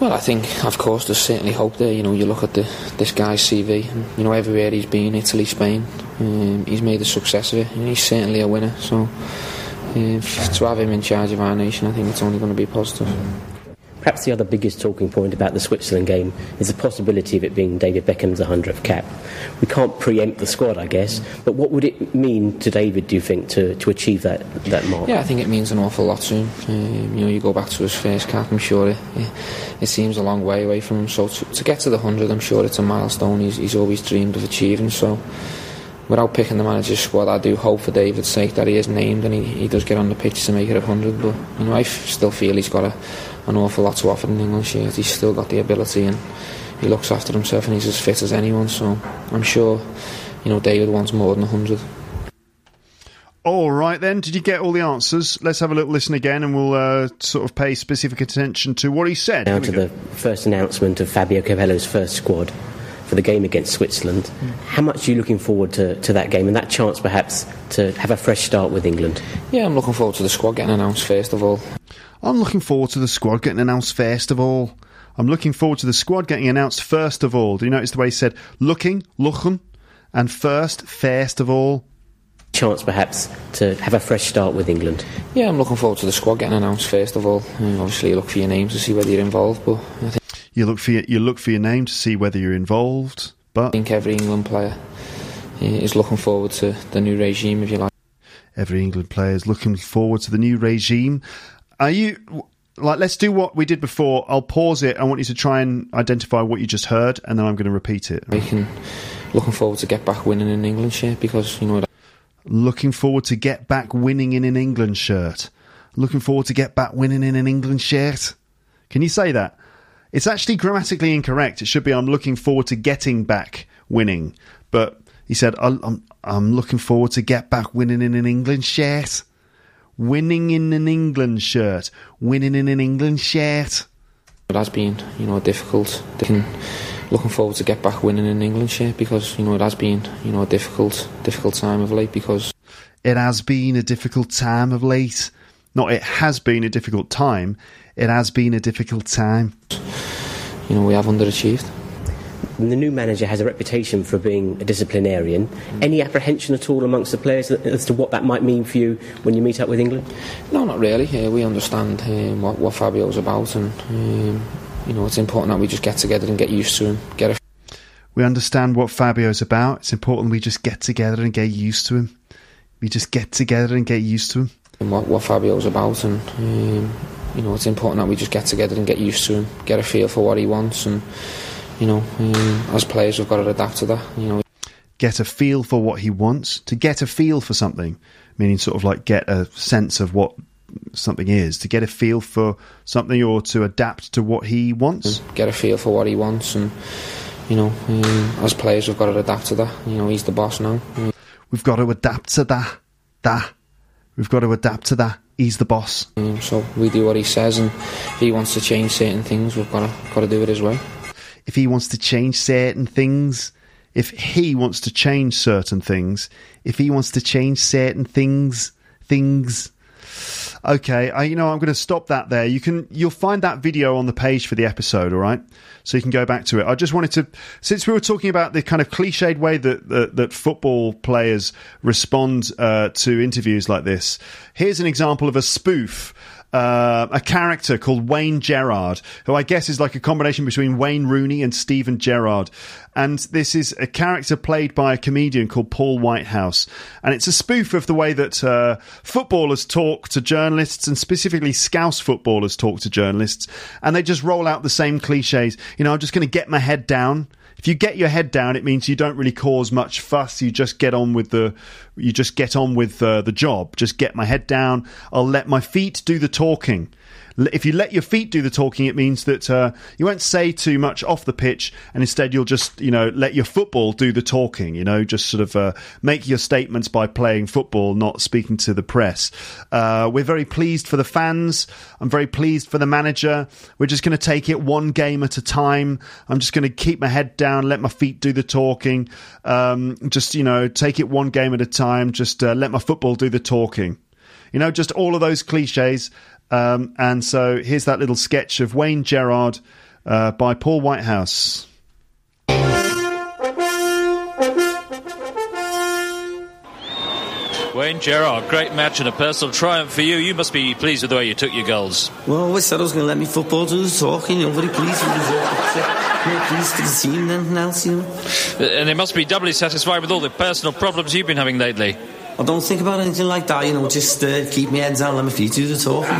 Well, I think, of course, there's certainly hope there. You know, you look at the, this guy's CV, and, you know, everywhere he's been, Italy, Spain, um, he's made a success of it, and he's certainly a winner. So, uh, to have him in charge of our nation, I think it's only going to be positive. Perhaps the other biggest talking point about the Switzerland game is the possibility of it being David Beckham's 100th cap. We can't preempt the squad, I guess, but what would it mean to David, do you think, to, to achieve that, that mark? Yeah, I think it means an awful lot to him. Um, you know, you go back to his first cap, I'm sure it, it seems a long way away from him. So to, to get to the 100, I'm sure it's a milestone he's, he's always dreamed of achieving. So without picking the manager's squad, I do hope for David's sake that he is named and he, he does get on the pitch to make it a hundred. But you know, I f- still feel he's got a, an awful lot to offer in England shirt. He's still got the ability and he looks after himself and he's as fit as anyone. So I'm sure, you know, David wants more than a hundred. All right, then. Did you get all the answers? Let's have a little listen again, and we'll uh, sort of pay specific attention to what he said. Now to go. the first announcement of Fabio Capello's first squad for the game against Switzerland. How much are you looking forward to, to that game and that chance perhaps to have a fresh start with England? Yeah, I'm looking forward to the squad getting announced first of all. I'm looking forward to the squad getting announced first of all. I'm looking forward to the squad getting announced first of all. Do you notice the way he said looking, looking, and first, first of all? Chance perhaps to have a fresh start with England. Yeah, I'm looking forward to the squad getting announced first of all. Uh, obviously, you look for your names to see whether you're involved, but I think You look for your, you look for your name to see whether you're involved, but I think every England player uh, is looking forward to the new regime, if you like. every England player is looking forward to the new regime. Are you like? Let's do what we did before. I'll pause it. I want you to try and identify what you just heard, and then I'm going to repeat it. Looking forward to get back winning in England shirt because you know Looking forward to get back winning in an England shirt. Looking forward to get back winning in an England shirt. Can you say that? It's actually grammatically incorrect. It should be I'm looking forward to getting back winning. But he said I'm, I'm looking forward to get back winning in an England shirt. Winning in an England shirt. Winning in an England shirt. it has been you know difficult. Looking forward to get back winning in England shirt because you know it has been you know a difficult difficult time of late because It has been a difficult time of late. Not it has been a difficult time. It has been a difficult time. you know we have underachieved. And the new manager has a reputation for being a disciplinarian. Any apprehension at all amongst the players as to what that might mean for you when you meet up with England? No, not really. Uh, we understand um, what, what Fabio's about, and um, you know it's important that we just get together and get used to him. Get a We understand what Fabio's about. It's important we just get together and get used to him. We just get together and get used to him. and what, what Fabio's about, and um, you know it's important that we just get together and get used to him, get a feel for what he wants, and you know um, as players we've got to adapt to that. You know, Get a feel for what he wants. To get a feel for something, meaning sort of like get a sense of what something is. To get a feel for something or to adapt to what he wants. get a feel for what he wants, and you know um, as players we've got to adapt to that. You know he's the boss now. We've got to adapt to that. That. We've got to adapt to that. He's the boss. Um, so we do what he says, and if he wants to change certain things, we've got to got to do it his way. If he wants to change certain things, if he wants to change certain things, if he wants to change certain things, things. Okay, I, you know, I'm going to stop that there. You can, you'll find that video on the page for the episode, all right? So you can go back to it. I just wanted to, since we were talking about the kind of cliched way that that, that football players respond uh, to interviews like this, here's an example of a spoof uh, a character called Wayne Gerard, who I guess is like a combination between Wayne Rooney and Steven Gerrard. And this is a character played by a comedian called Paul Whitehouse. And it's a spoof of the way that uh, footballers talk to journalists, and specifically Scouse footballers talk to journalists. And they just roll out the same cliches. You know, I'm just going to get my head down. If you get your head down, it means you don't really cause much fuss. You just get on with the, you just get on with uh, the job. Just get my head down. I'll let my feet do the talking. If you let your feet do the talking, it means that uh, you won't say too much off the pitch, and instead you'll just, you know, let your football do the talking. You know, just sort of uh, make your statements by playing football, not speaking to the press. Uh, we're very pleased for the fans. I'm very pleased for the manager. We're just going to take it one game at a time. I'm just going to keep my head down, let my feet do the talking. Um, just, you know, take it one game at a time. Just uh, let my football do the talking. You know, just all of those cliches. Um, and so here's that little sketch of Wayne Gerard uh, by Paul Whitehouse. Wayne Gerard, great match and a personal triumph for you. You must be pleased with the way you took your goals. Well, I always said I was going to let me football do the talking. You know, very pleased with the result. Very pleased for the team and anything else, you know. And they must be doubly satisfied with all the personal problems you've been having lately. I don't think about anything like that, you know, just uh, keep my head down, let my feet do the talking.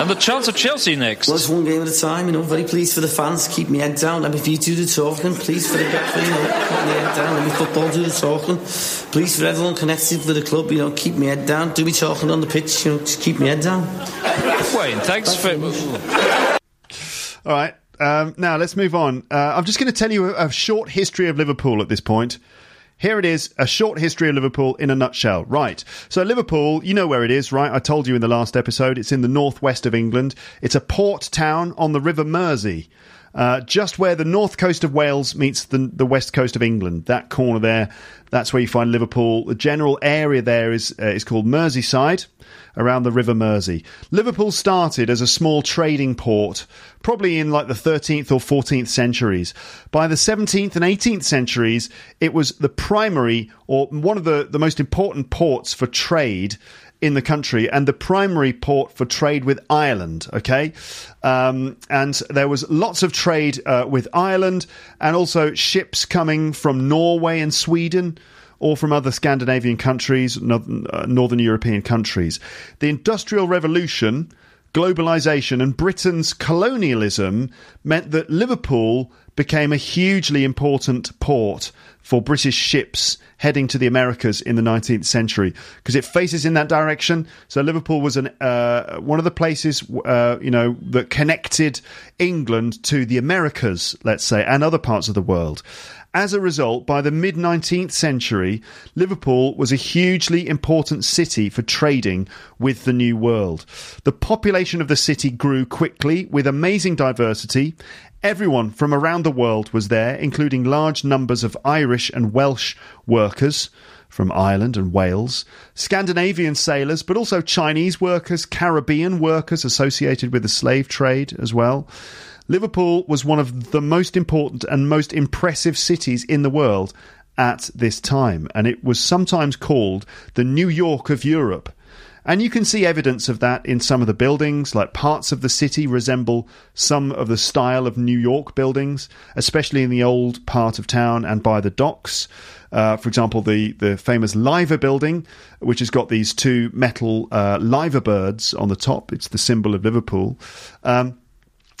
And the chance of Chelsea next. Well, it's one game at a time, you know. Very pleased for the fans keep me head down. And if you do the talking, pleased for the gaffer, you know, keep me head down. Let me football do the talking. Pleased for everyone connected with the club, you know, keep me head down. Do me talking on the pitch, you know, just keep me head down. Wayne, thanks for. All right. Um, now let's move on. Uh, I'm just going to tell you a, a short history of Liverpool at this point. Here it is, a short history of Liverpool in a nutshell. Right. So Liverpool, you know where it is, right? I told you in the last episode, it's in the northwest of England. It's a port town on the River Mersey. Uh, just where the north coast of Wales meets the, the west coast of England, that corner there, that's where you find Liverpool. The general area there is uh, is called Merseyside, around the River Mersey. Liverpool started as a small trading port, probably in like the 13th or 14th centuries. By the 17th and 18th centuries, it was the primary or one of the, the most important ports for trade in the country and the primary port for trade with Ireland. Okay. Um, and there was lots of trade uh, with Ireland and also ships coming from Norway and Sweden or from other Scandinavian countries, northern, uh, northern European countries. The Industrial Revolution, globalization, and Britain's colonialism meant that Liverpool became a hugely important port for British ships heading to the Americas in the 19th century because it faces in that direction. So Liverpool was an uh, one of the places uh, you know that connected England to the Americas, let's say, and other parts of the world. As a result, by the mid 19th century, Liverpool was a hugely important city for trading with the New World. The population of the city grew quickly with amazing diversity. Everyone from around the world was there, including large numbers of Irish and Welsh workers from Ireland and Wales, Scandinavian sailors, but also Chinese workers, Caribbean workers associated with the slave trade as well. Liverpool was one of the most important and most impressive cities in the world at this time, and it was sometimes called the New York of Europe. And you can see evidence of that in some of the buildings, like parts of the city resemble some of the style of New York buildings, especially in the old part of town and by the docks. Uh, for example, the, the famous Liver building, which has got these two metal uh, liver birds on the top. It's the symbol of Liverpool. Um,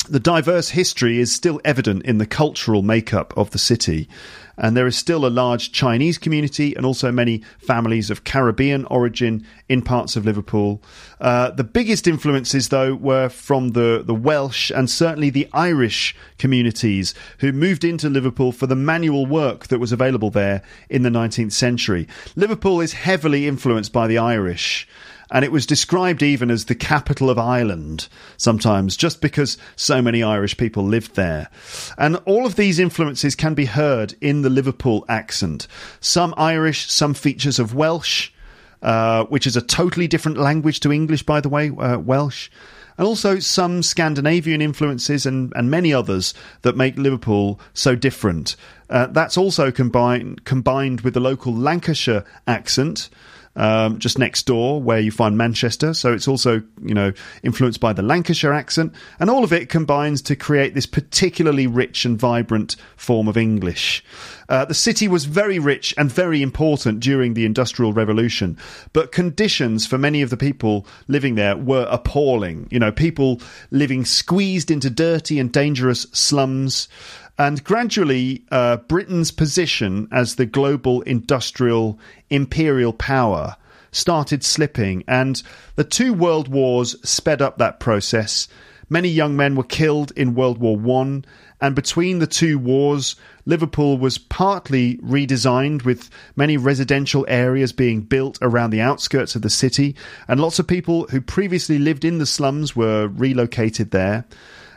the diverse history is still evident in the cultural makeup of the city, and there is still a large Chinese community and also many families of Caribbean origin in parts of Liverpool. Uh, the biggest influences, though, were from the, the Welsh and certainly the Irish communities who moved into Liverpool for the manual work that was available there in the 19th century. Liverpool is heavily influenced by the Irish and it was described even as the capital of Ireland sometimes, just because so many Irish people lived there. And all of these influences can be heard in the Liverpool accent. Some Irish, some features of Welsh, uh, which is a totally different language to English, by the way, uh, Welsh. And also some Scandinavian influences and, and many others that make Liverpool so different. Uh, that's also combined combined with the local Lancashire accent, um, just next door where you find Manchester. So it's also, you know, influenced by the Lancashire accent. And all of it combines to create this particularly rich and vibrant form of English. Uh, the city was very rich and very important during the Industrial Revolution, but conditions for many of the people living there were appalling. You know, people living squeezed into dirty and dangerous slums. And gradually, uh, Britain's position as the global industrial imperial power started slipping, and the two world wars sped up that process. Many young men were killed in World War One, and between the two wars, Liverpool was partly redesigned with many residential areas being built around the outskirts of the city, and lots of people who previously lived in the slums were relocated there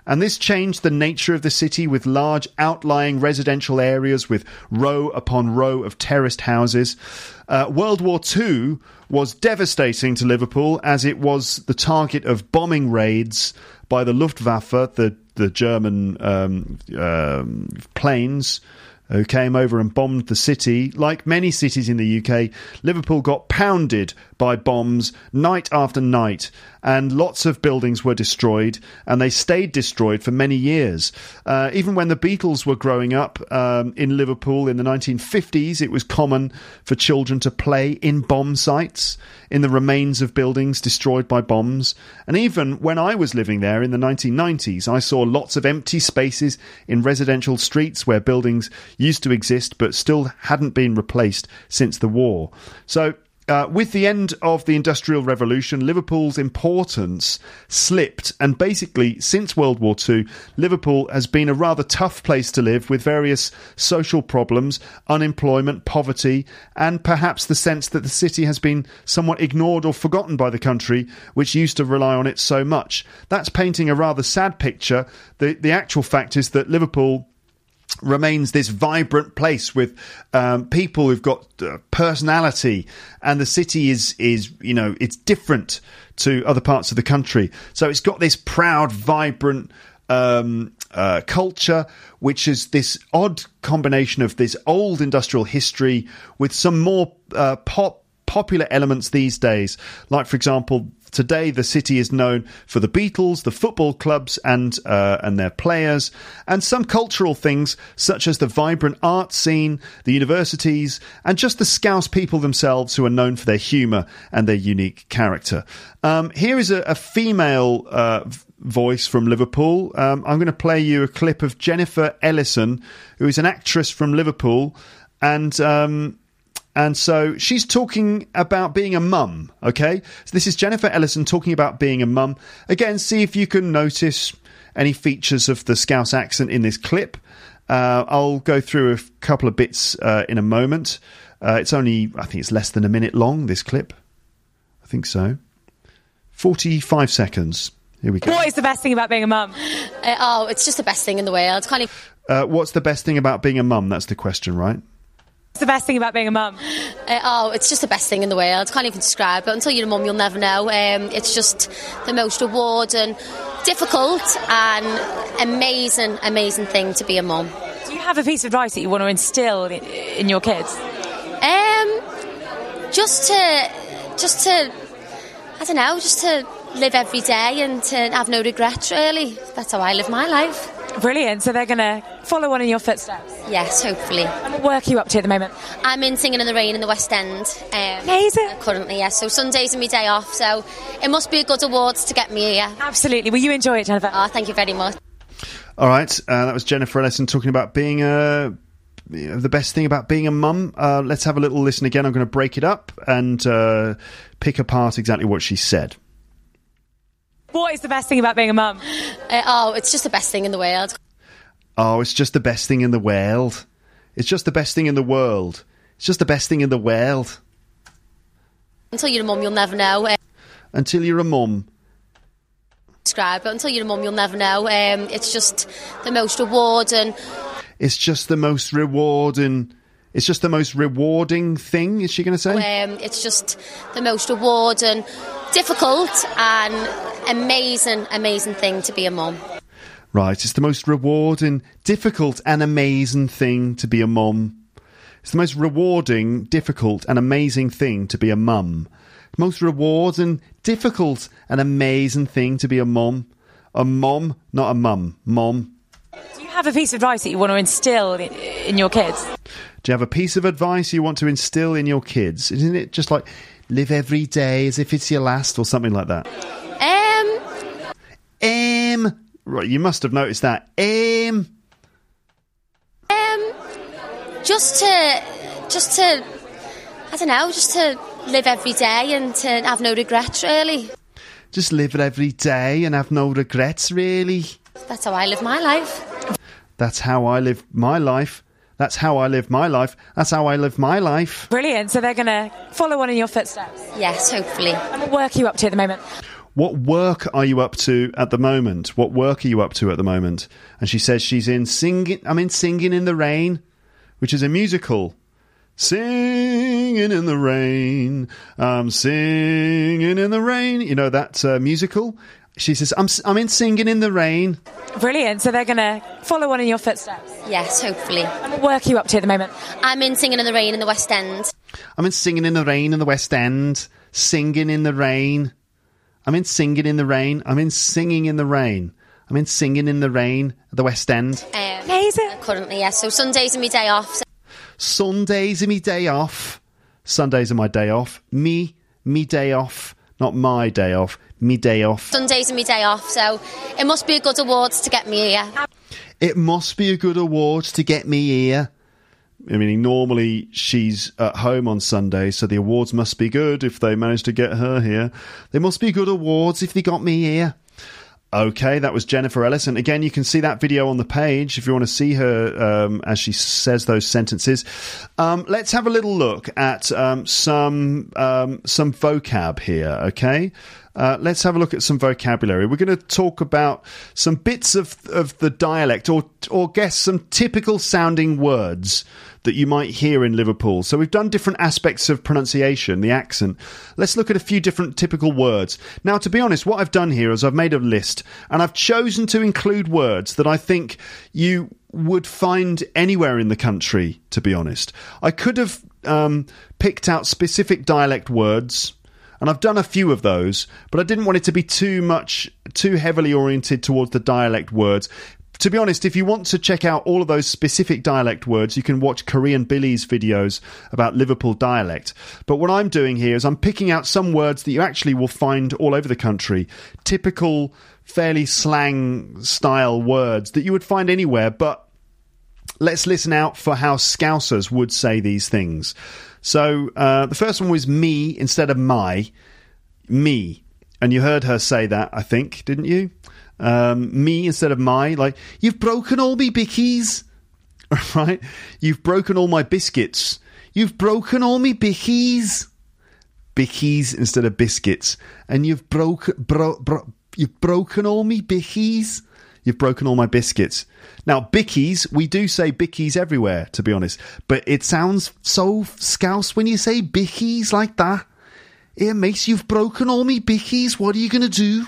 and this changed the nature of the city with large outlying residential areas with row upon row of terraced houses. Uh, World War II was devastating to Liverpool as it was the target of bombing raids by the Luftwaffe, the, the German um, um, planes who came over and bombed the city. Like many cities in the UK, Liverpool got pounded by bombs night after night, and lots of buildings were destroyed, and they stayed destroyed for many years. Uh, even when the Beatles were growing up um, in Liverpool in the 1950s, it was common for children to play in bomb sites, in the remains of buildings destroyed by bombs. And even when I was living there in the 1990s, I saw lots of empty spaces in residential streets where buildings used to exist but still hadn't been replaced since the war. So, uh, with the end of the Industrial Revolution, Liverpool's importance slipped, and basically, since World War II, Liverpool has been a rather tough place to live with various social problems, unemployment, poverty, and perhaps the sense that the city has been somewhat ignored or forgotten by the country, which used to rely on it so much. That's painting a rather sad picture. The, the actual fact is that Liverpool remains this vibrant place with um, people who've got uh, personality, and the city is is you know it's different to other parts of the country. So it's got this proud, vibrant. Um, uh, culture, which is this odd combination of this old industrial history with some more uh, pop popular elements these days. Like, for example, today the city is known for the Beatles, the football clubs, and uh, and their players, and some cultural things such as the vibrant art scene, the universities, and just the Scouse people themselves, who are known for their humour and their unique character. Um, here is a, a female. Uh, voice from Liverpool. Um, I'm going to play you a clip of Jennifer Ellison, who is an actress from Liverpool, and um, and so she's talking about being a mum, okay? So this is Jennifer Ellison talking about being a mum. Again, see if you can notice any features of the Scouse accent in this clip. Uh, I'll go through a couple of bits uh, in a moment. Uh, it's only, I think it's less than a minute long, this clip. I think so. 45 seconds. Here we go. What is the best thing about being a mum? Uh, oh, it's just the best thing in the world. Can't even. Uh, what's the best thing about being a mum? That's the question, right? What's the best thing about being a mum? Uh, oh, it's just the best thing in the world. I can't even describe it. Until you're a mum, you'll never know. Um, it's just the most rewarding, difficult, and amazing, amazing thing to be a mum. Do you have a piece of advice that you want to instill in, in your kids? Um, just to, just to, I don't know, just to live every day and to have no regrets. Really, that's how I live my life. Brilliant. So they're going to follow on in your footsteps. Yes, hopefully. And what work are you up to at the moment? I'm in Singing in the Rain in the West End. Um, Amazing. Currently, yes. So Sundays are my day off. So it must be a good awards to get me here. Absolutely. Will you enjoy it, Jennifer? Oh, thank you very much. All right, uh, that was Jennifer Ellison talking about being a. You know, the best thing about being a mum. Uh, let's have a little listen again. I'm going to break it up and uh, pick apart exactly what she said. What is the best thing about being a mum? Uh, oh, it's just the best thing in the world. Oh, it's just the best thing in the world. It's just the best thing in the world. It's just the best thing in the world. Until you're a mum, you'll never know. Uh, Until you're a mum. describe it. Until you're a mum, you'll never know. Um, it's just the most rewarding. It's just the most rewarding. It's just the most rewarding thing. Is she going to say? Um, it's just the most rewarding, difficult, and amazing, amazing thing to be a mum. Right. It's the most rewarding, difficult, and amazing thing to be a mum. It's the most rewarding, difficult, and amazing thing to be a mum. Most rewarding, difficult, and amazing thing to be a mum. A mom, not a mum. Mom. Do you have a piece of advice that you want to instill in, in your kids? Do you have a piece of advice you want to instill in your kids? Isn't it just like live every day as if it's your last or something like that? Um, Um, right, you must have noticed that. Um, um, just to, just to, I don't know, just to live every day and to have no regrets. Really, just live it every day and have no regrets, really. that's how I live my life. That's how I live my life. That's how I live my life. That's how I live my life. Brilliant. So they're going to follow on in your footsteps. Yes, hopefully. And what work are you up to at the moment? What work are you up to at the moment? What work are you up to at the moment? And she says she's in singing. I'm in Singing in the Rain, which is a musical. Singing in the rain, I'm singing in the rain. You know that uh, musical. She says, I'm, I'm in Singing in the Rain. Brilliant. So they're going to follow one in your footsteps. Yes, hopefully. And what work are you up to at the moment? I'm in Singing in the Rain in the West End. I'm in Singing in the Rain in the West End. Singing in the Rain. I'm in Singing in the Rain. I'm in Singing in the Rain. I'm in Singing in the Rain at the West End. Um, Amazing. Currently, yes. So Sundays are my day off. So Sundays are me day off. Sundays are my day off. Me, me day off. Not my day off. Me day off. Sundays are my day off. So it must be a good award to get me here. It must be a good award to get me here. I mean, normally she's at home on Sunday, so the awards must be good if they managed to get her here. They must be good awards if they got me here. Okay, that was Jennifer Ellis. And again, you can see that video on the page if you want to see her um, as she says those sentences. Um, let's have a little look at um, some um, some vocab here. Okay, uh, let's have a look at some vocabulary. We're going to talk about some bits of of the dialect, or or guess some typical sounding words that you might hear in Liverpool. So we've done different aspects of pronunciation, the accent. Let's look at a few different typical words. Now, to be honest, what I've done here is I've made a list and I've chosen to include words that I think you would find anywhere in the country, to be honest. I could have um, picked out specific dialect words and I've done a few of those, but I didn't want it to be too much, too heavily oriented towards the dialect words. To be honest, if you want to check out all of those specific dialect words, you can watch Korean Billy's videos about Liverpool dialect. But what I'm doing here is I'm picking out some words that you actually will find all over the country. Typical, fairly slang style words that you would find anywhere, but let's listen out for how Scousers would say these things. So uh, the first one was me instead of my. Me. And you heard her say that, I think, didn't you? Um, me instead of my. Like, you've broken all me bickies. Right? You've broken all my biscuits. You've broken all me bickies. Bickies instead of biscuits. And you've broken bro, bro, you've broken all me bickies. You've broken all my biscuits. Now, bickies, we do say bickies everywhere, to be honest, but it sounds so scouse when you say bickies like that. Here, mate, you've broken all me bickies. What are you going to do?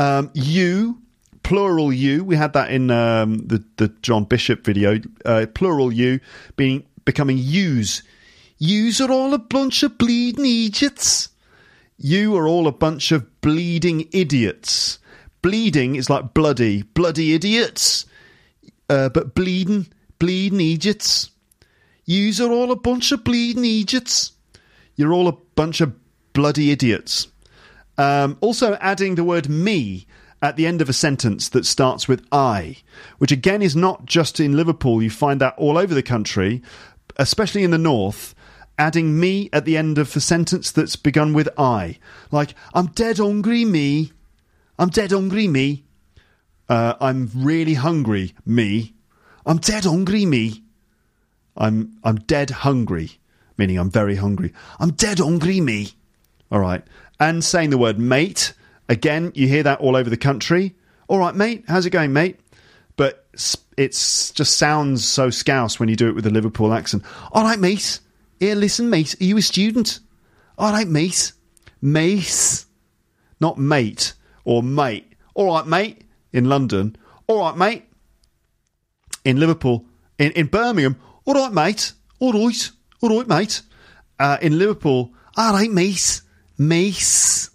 Um, you, plural you, we had that in um, the, the John Bishop video, uh, plural you being becoming yous. Yous are all a bunch of bleeding idiots. You are all a bunch of bleeding idiots. Bleeding is like bloody, bloody idiots. Uh, but bleeding, bleeding idiots. Yous are all a bunch of bleeding idiots. You're all a bunch of bloody idiots. Um, also, adding the word me at the end of a sentence that starts with I, which again is not just in Liverpool, you find that all over the country, especially in the north. Adding me at the end of a sentence that's begun with I. Like, I'm dead hungry, me. I'm dead hungry, me. Uh, I'm really hungry, me. I'm dead hungry, me. I'm I'm dead hungry, meaning I'm very hungry. I'm dead hungry, me. All right. And saying the word mate, again, you hear that all over the country. All right, mate, how's it going, mate? But it's just sounds so scouse when you do it with a Liverpool accent. All right, mate. Here, listen, mate. Are you a student? All right, mate. Mace. Not mate or mate. All right, mate. In London. All right, mate. In Liverpool. In, in Birmingham. All right, mate. All right. All right, mate. Uh, in Liverpool. All right, mate. Mace.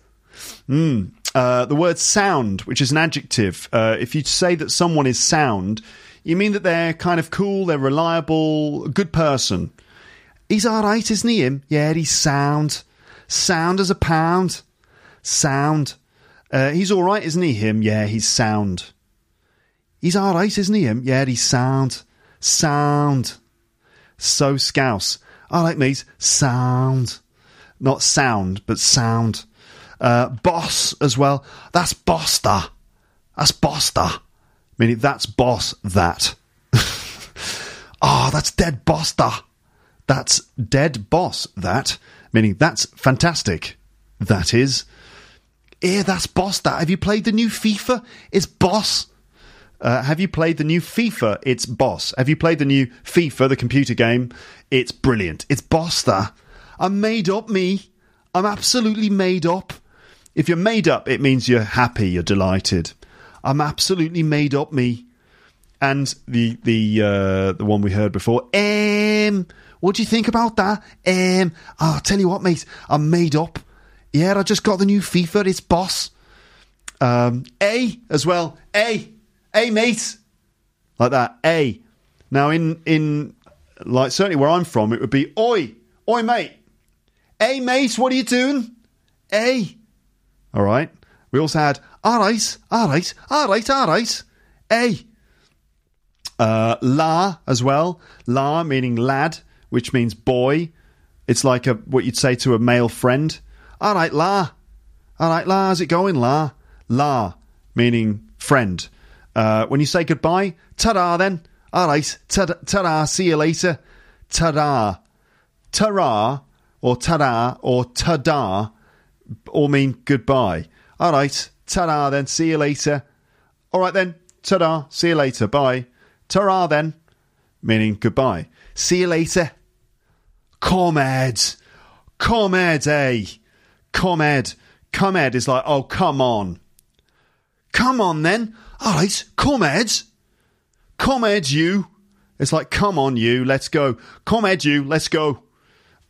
Mm. Uh, the word sound, which is an adjective, uh, if you say that someone is sound, you mean that they're kind of cool, they're reliable, good person. He's all right, isn't he? Him? Yeah, he's sound. Sound as a pound. Sound. Uh, he's all right, isn't he? Him? Yeah, he's sound. He's all right, isn't he? Him? Yeah, he's sound. Sound. So scouse. I like me. Sound. Not sound, but sound. Uh, boss as well. That's Boster. That's Boster. Meaning that's boss that. oh, that's dead Boster. That's dead boss that. Meaning that's fantastic. That is. Yeah, that's boss that. Have you played the new FIFA? It's boss. Uh, have you played the new FIFA? It's boss. Have you played the new FIFA, the computer game? It's brilliant. It's boss that. I'm made up, me. I'm absolutely made up. If you're made up, it means you're happy, you're delighted. I'm absolutely made up, me. And the the uh, the one we heard before, um, what do you think about that? Um, I'll tell you what, mate, I'm made up. Yeah, I just got the new FIFA. It's boss. Um, a as well. A, a mate, like that. A. Now in in like certainly where I'm from, it would be oi, oi mate. Hey mate, what are you doing? Hey. All right. We also had all right, all right, all right, all right. Hey. Uh, la as well. La meaning lad, which means boy. It's like a what you'd say to a male friend. All right, la. All right, la. How's it going, la? La meaning friend. Uh, when you say goodbye, ta-da then. All right, ta-da, ta-da. See you later. Ta-da. Ta-ra or ta-da or ta-da all mean goodbye. All right, ta-da then. See you later. All right then. Ta-da. See you later. Bye. Ta-ra then, meaning goodbye. See you later. Comrades. Comrades, eh? Comrade. Comrade is like, oh, come on. Come on then. All right, comrades. Comrades, you. It's like, come on, you, let's go. Comrade, you, let's go.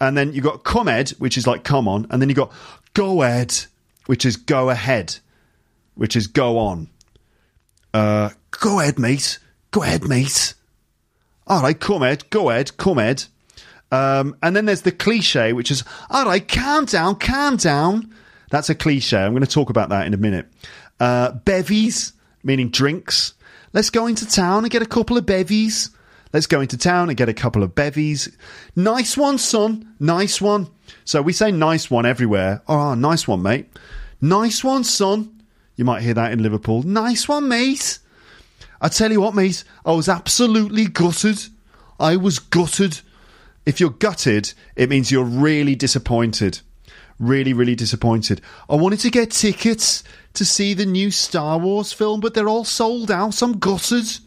And then you got come ed, which is like, come on. And then you got go ed, which is go ahead, which is go on. Uh, go ahead, mate. Go ahead, mate. All right, come ed, go ahead, comrade. Um, and then there's the cliche, which is, all right, calm down, calm down. That's a cliche. I'm going to talk about that in a minute. Uh, bevies, meaning drinks. Let's go into town and get a couple of bevies. Let's go into town and get a couple of bevies. Nice one, son. Nice one. So we say nice one everywhere. Oh, nice one, mate. Nice one, son. You might hear that in Liverpool. Nice one, mate. I tell you what, mate, I was absolutely gutted. I was gutted. If you're gutted, it means you're really disappointed. Really, really disappointed. I wanted to get tickets to see the new Star Wars film, but they're all sold out. I'm gutted.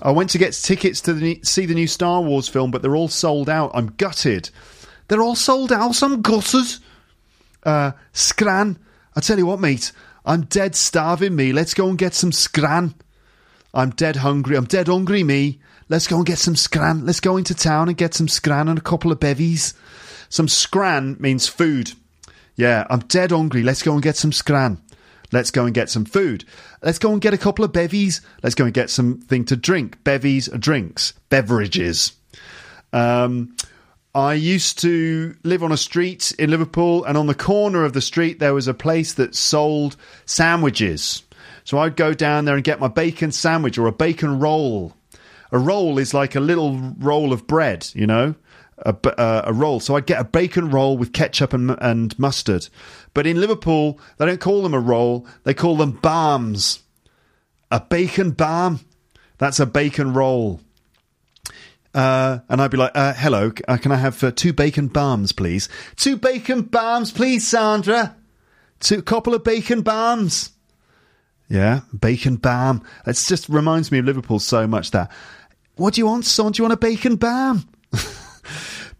I went to get tickets to the, see the new Star Wars film, but they're all sold out. I'm gutted. They're all sold out. I'm gutted. Uh, scran. I tell you what, mate, I'm dead starving, me. Let's go and get some scran. I'm dead hungry. I'm dead hungry, me. Let's go and get some scran. Let's go into town and get some scran and a couple of bevies. Some scran means food. Yeah, I'm dead hungry. Let's go and get some scran. Let's go and get some food. Let's go and get a couple of bevies. Let's go and get something to drink. Bevies are drinks, beverages. Um, I used to live on a street in Liverpool, and on the corner of the street, there was a place that sold sandwiches. So I'd go down there and get my bacon sandwich or a bacon roll. A roll is like a little roll of bread, you know, a, uh, a roll. So I'd get a bacon roll with ketchup and, and mustard. But in Liverpool, they don't call them a roll, they call them barms. A bacon barm. That's a bacon roll. Uh, and I'd be like, uh, hello, uh, can I have uh, two bacon barms, please? Two bacon barms, please, Sandra. Two couple of bacon barms. Yeah, bacon barm. It just reminds me of Liverpool so much that. What do you want, son? Do you want a bacon barm?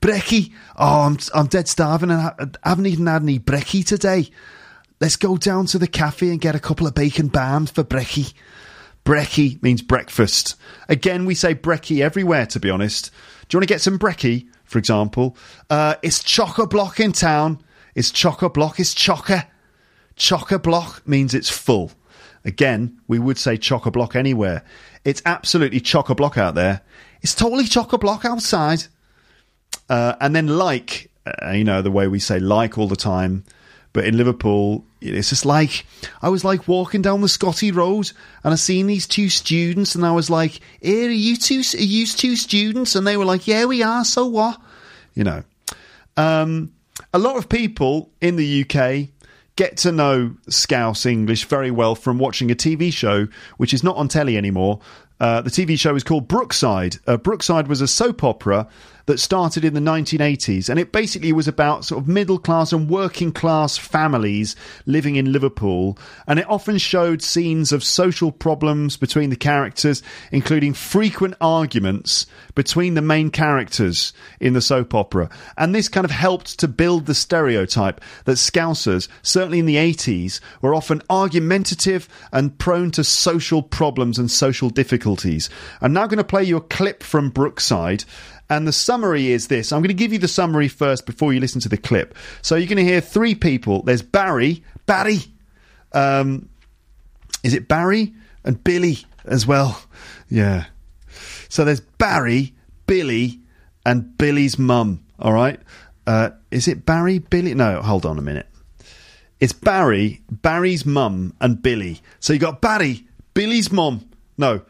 brekkie. Oh, I'm, I'm dead starving and I haven't even had any brekkie today. Let's go down to the cafe and get a couple of bacon barms for brekkie. Brekkie means breakfast. Again, we say brekkie everywhere, to be honest. Do you want to get some brekkie, for example? Uh, it's chocker block in town. It's chocker block. It's chocker. Chocker block means it's full. Again, we would say chocker block anywhere. It's absolutely chocker block out there. It's totally chocker block outside. Uh, and then like, uh, you know, the way we say like all the time. But in Liverpool, it's just like I was like walking down the Scotty Road and I seen these two students and I was like, "Here, are you two? Are you two students?" And they were like, "Yeah, we are. So what?" You know. Um, a lot of people in the UK get to know Scouse English very well from watching a TV show which is not on telly anymore. Uh, the TV show is called Brookside. Uh, Brookside was a soap opera that started in the 1980s, and it basically was about sort of middle class and working class families living in Liverpool, and it often showed scenes of social problems between the characters, including frequent arguments between the main characters in the soap opera. And this kind of helped to build the stereotype that Scousers, certainly in the 80s, were often argumentative and prone to social problems and social difficulties. I'm now going to play you a clip from Brookside. And the summary is this. I'm going to give you the summary first before you listen to the clip. So you're going to hear three people. There's Barry, Barry, um, is it Barry and Billy as well? Yeah. So there's Barry, Billy, and Billy's mum. All right. Uh, is it Barry, Billy? No, hold on a minute. It's Barry, Barry's mum, and Billy. So you got Barry, Billy's mum. No,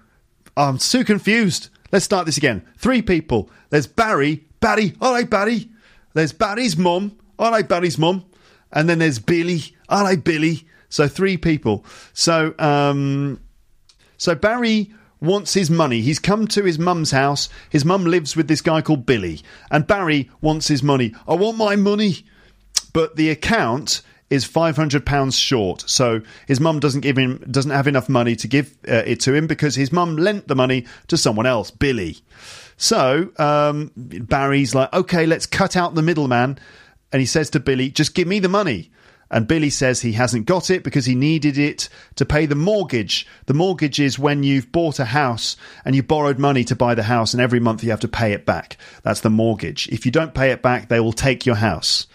I'm too confused. Let's start this again. Three people. There's Barry, Barry. All right, Barry. There's Barry's mum. All right, Barry's mum. And then there's Billy. All right, Billy. So three people. So, um, so Barry wants his money. He's come to his mum's house. His mum lives with this guy called Billy, and Barry wants his money. I want my money, but the account is five hundred pounds short. So his mum doesn't give him doesn't have enough money to give uh, it to him because his mum lent the money to someone else, Billy. So um, Barry's like, okay, let's cut out the middleman, and he says to Billy, just give me the money. And Billy says he hasn't got it because he needed it to pay the mortgage. The mortgage is when you've bought a house and you borrowed money to buy the house, and every month you have to pay it back. That's the mortgage. If you don't pay it back, they will take your house.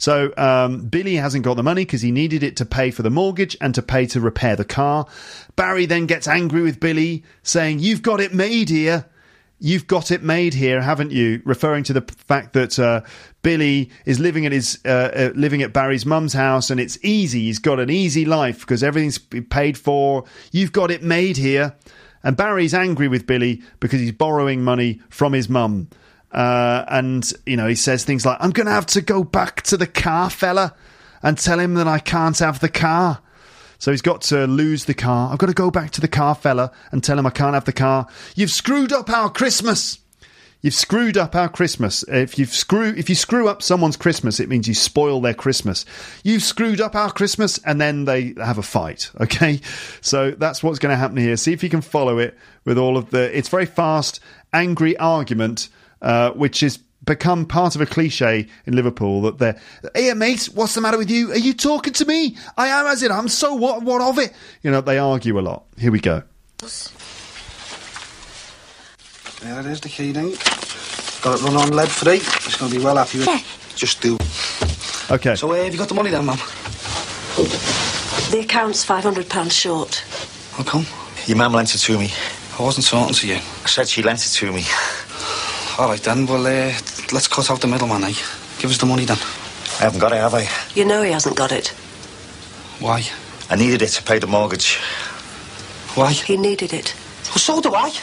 So um, Billy hasn't got the money because he needed it to pay for the mortgage and to pay to repair the car. Barry then gets angry with Billy, saying, You've got it made here you've got it made here, haven't you? Referring to the fact that uh, Billy is living at his uh, uh, living at Barry's mum's house, and it's easy. He's got an easy life because everything's paid for. You've got it made here, and Barry's angry with Billy because he's borrowing money from his mum. Uh, and you know he says things like, "I'm going to have to go back to the car fella and tell him that I can't have the car." So he's got to lose the car. I've got to go back to the car fella and tell him I can't have the car. You've screwed up our Christmas. You've screwed up our Christmas. If you screw if you screw up someone's Christmas, it means you spoil their Christmas. You've screwed up our Christmas, and then they have a fight. Okay, so that's what's going to happen here. See if you can follow it with all of the. It's very fast, angry argument, uh, which is become part of a cliche in Liverpool that they're, hey mate, what's the matter with you? Are you talking to me? I am as it. I'm so what? What of it? You know, they argue a lot. Here we go. There it is, the key now. Got it run on lead free. It's going to be well happy with it. Just do. Okay. So, uh, have you got the money then, Mum? The account's £500 short. How come? Your mum lent it to me. I wasn't talking to you. I said she lent it to me. All right then, well, uh, let's cut out the middleman, eh? Give us the money then. I haven't got it, have I? You know he hasn't got it. Why? I needed it to pay the mortgage. Why? He needed it. Well, so do I.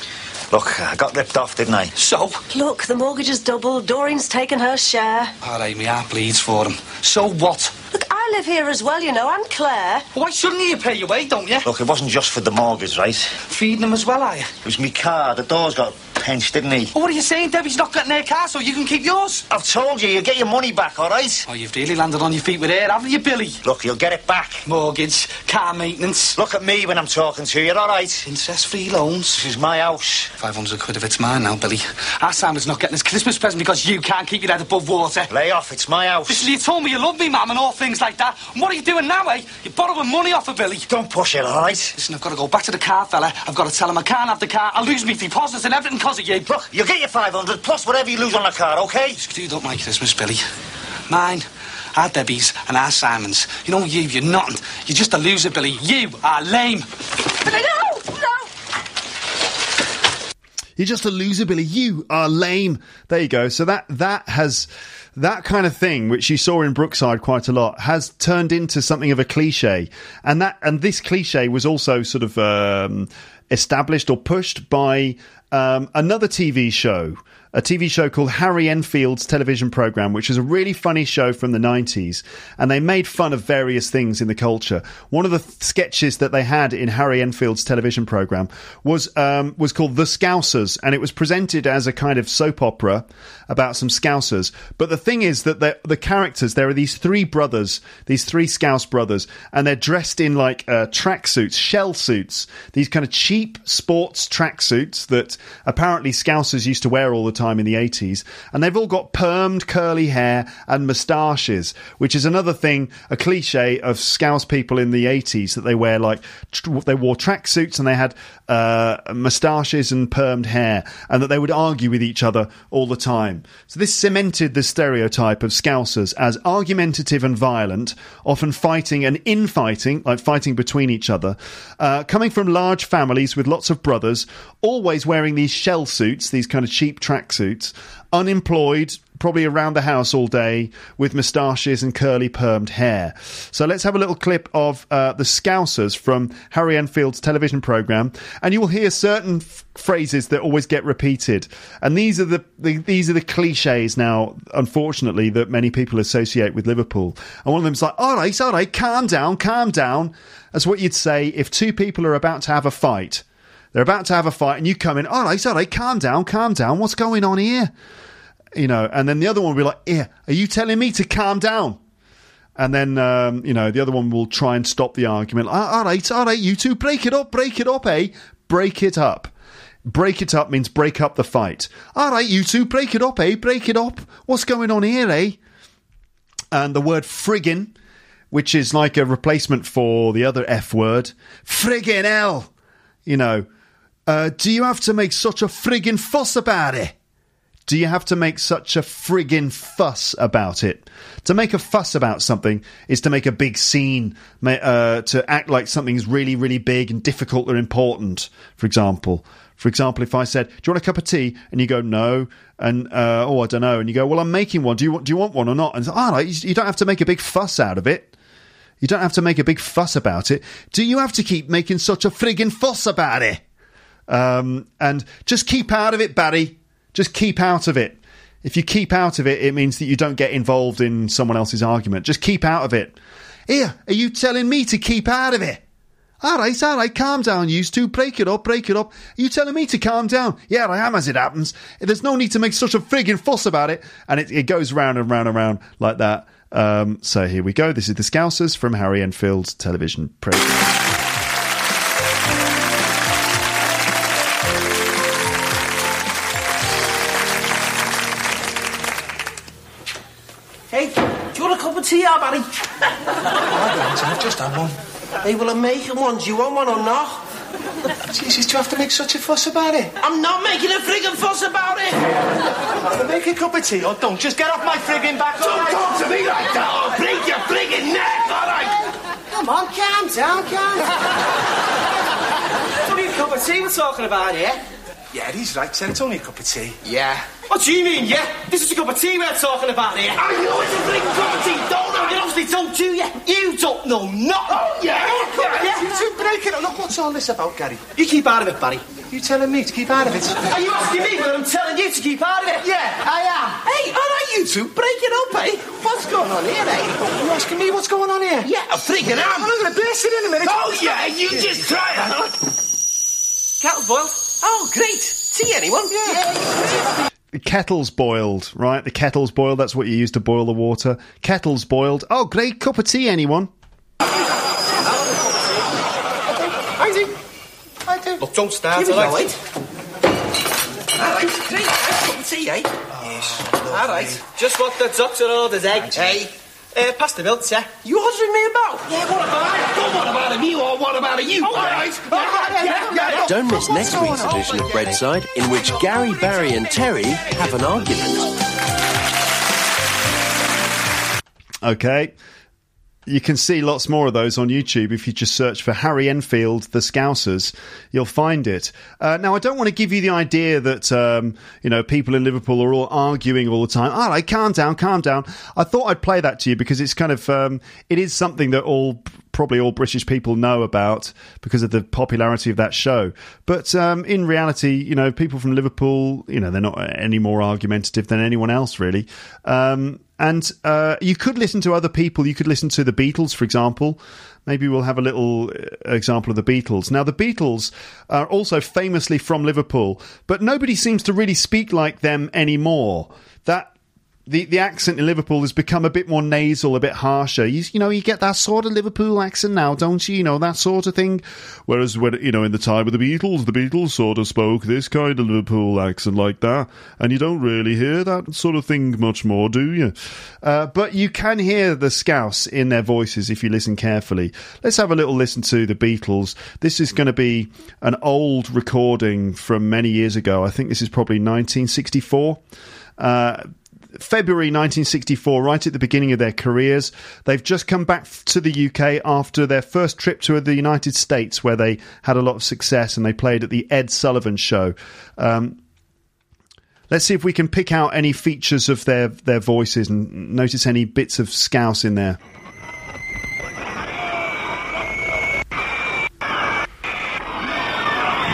Look, I got ripped off, didn't I? So? Look, the mortgage is doubled. Doreen's taken her share. All right, my heart bleeds for him. So what? Look, I live here as well, you know, and Claire. Why shouldn't you pay your way, don't you? Look, it wasn't just for the mortgage, right? Feeding him as well, are you? It was me car. The doors got pinched, didn't he? What are you saying? Debbie's not getting her car, so you can keep yours. I've told you, you get your money back, all right? Oh, you've really landed on your feet with her, haven't you, Billy? Look, you'll get it back. Mortgage, car maintenance. Look at me when I'm talking to you, all right? Interest-free loans. This is my house. 500 quid if it's mine now, Billy. Our Simon's not getting his Christmas present because you can't keep your head above water. Lay off, it's my house. Listen, you told me you love me, ma'am, and all things like that. And what are you doing now, eh? You're borrowing money off of Billy. Don't push it, all right? Listen, I've got to go back to the car fella. I've got to tell him I can't have the car. I'll lose me deposits and everything because of you. Look, you'll get your 500 plus whatever you lose on the car, okay? You don't like Christmas, Billy. Mine, our Debbie's, and our Simon's. You know you, you're nothing. You're just a loser, Billy. You are lame. Billy, no! No! You're just a loser, Billy. You are lame. There you go. So that that has that kind of thing, which you saw in Brookside quite a lot, has turned into something of a cliche, and that and this cliche was also sort of um, established or pushed by um, another TV show, a TV show called Harry Enfield's television program, which is a really funny show from the 90s. And they made fun of various things in the culture. One of the th- sketches that they had in Harry Enfield's television program was, um, was called The Scousers. And it was presented as a kind of soap opera about some Scousers. But the thing is that the, characters, there are these three brothers, these three Scouse brothers, and they're dressed in like uh, tracksuits, shell suits, these kind of cheap sports tracksuits that apparently Scousers used to wear all the time in the 80s. And they've all got permed curly hair and moustaches, which is another thing, a cliche of Scouse people in the 80s that they wear like, tr- they wore tracksuits and they had uh, moustaches and permed hair, and that they would argue with each other all the time. So this cemented the stereotype of Scousers as argumentative and violent, often fighting and infighting, like fighting between each other, uh, coming from large families with lots of brothers, always wearing these shell suits, these kind of cheap tracksuits, unemployed, probably around the house all day with moustaches and curly permed hair. So let's have a little clip of uh, the Scousers from Harry Enfield's television program, and you will hear certain f- phrases that always get repeated. And these are the, the these are the cliches now, unfortunately, that many people associate with Liverpool. And one of them's like, "All right, all right, calm down, calm down." That's what you'd say if two people are about to have a fight. They're about to have a fight, and you come in. All right, all right, calm down, calm down. What's going on here? You know, and then the other one will be like, "Yeah, are you telling me to calm down?" And then, um, you know, the other one will try and stop the argument. "Ah, all right, all right, you two, break it up, break it up, eh? Break it up. Break it up means break up the fight. All right, you two, break it up, eh? Break it up. What's going on here, eh? And the word friggin', which is like a replacement for the other F word, friggin' hell. You know, uh, do you have to make such a friggin' fuss about it? Do you have to make such a friggin' fuss about it? To make a fuss about something is to make a big scene, uh, to act like something's really, really big and difficult or important, for example. For example, if I said, "Do you want a cup of tea?" and you go, "No," and uh, oh, I don't know, and you go, "Well, I'm making one. Do you want? Do you want one or not?" And it's, oh, you you don't have to make a big fuss out of it. You don't have to make a big fuss about it. Do you have to keep making such a friggin' fuss about it? Um, and just keep out of it, Barry. Just keep out of it. If you keep out of it, it means that you don't get involved in someone else's argument. Just keep out of it. Here, are you telling me to keep out of it? All right, all right, calm down, you two. Break it up, break it up. Are you telling me to calm down? Yeah, I am, as it happens. There's no need to make such a friggin' fuss about it. And it, it goes round and round and round like that. Um, so here we go. This is the Scousers from Harry Enfield's television program. Hey, do you want a cup of tea, ah, Barry? I don't, I've just had one. Hey, well, I'm making one. Do you want one or not? Jesus, do you have to make such a fuss about it? I'm not making a friggin' fuss about it. Make a cup of tea or don't. Just get off my friggin' back. Don't all right? talk to me like that or break your friggin' neck, all right? Come on, calm down, calm down. It's only a cup of tea we're talking about here. Yeah, he's right, Sen. It's only a cup of tea. Yeah. What do you mean, yeah? This is a cup of tea we're talking about here. I know it's a friggin' cup of tea. Don't know. You obviously don't, do you? You don't know nothing. Oh, yeah. Yeah, you two break it. Look, what's all this about, Gary? You keep out of it, Barry. You telling me to keep out of it? Are you asking me whether I'm telling you to keep out of it? Yeah, I am. Hey, all right, you two, break it up, eh? What's going on here, eh? You asking me what's going on here? Yeah, I'm freaking out. I'm going to burst it in a minute. Oh, yeah, you just try it. Kettle's boiled. Oh, great. Tea, anyone? Yeah. The kettle's boiled, right? The kettle's boiled. That's what you use to boil the water. Kettle's boiled. Oh, great cup of tea, anyone? I do. I do. Look, don't start. Here we all go, right? All right, great. Nice cup of tea, eh? Yes. All right. Just what the doctor orders, eh? Hey. Uh, pass the milk, yeah. You ordering me about? Yeah, what about it? Don't what about him, you or what about you? All right. All right. Yeah, yeah, yeah. Don't miss next week's edition of Breadside, in which Gary, Barry, and Terry have an argument. Okay. You can see lots more of those on YouTube if you just search for Harry Enfield, The Scousers. You'll find it. Uh, now, I don't want to give you the idea that, um, you know, people in Liverpool are all arguing all the time. All right, calm down, calm down. I thought I'd play that to you because it's kind of, um, it is something that all probably all British people know about because of the popularity of that show. But um, in reality, you know, people from Liverpool, you know, they're not any more argumentative than anyone else, really. Um, and uh, you could listen to other people. You could listen to the Beatles, for example. Maybe we'll have a little uh, example of the Beatles. Now, the Beatles are also famously from Liverpool, but nobody seems to really speak like them anymore. That the, the accent in Liverpool has become a bit more nasal, a bit harsher. You, you know, you get that sort of Liverpool accent now, don't you? You know, that sort of thing. Whereas, when, you know, in the time of the Beatles, the Beatles sort of spoke this kind of Liverpool accent like that. And you don't really hear that sort of thing much more, do you? Uh, but you can hear the scouse in their voices if you listen carefully. Let's have a little listen to the Beatles. This is going to be an old recording from many years ago. I think this is probably 1964. Uh, February 1964, right at the beginning of their careers. They've just come back to the UK after their first trip to the United States, where they had a lot of success and they played at the Ed Sullivan Show. Um, let's see if we can pick out any features of their, their voices and notice any bits of scouse in there.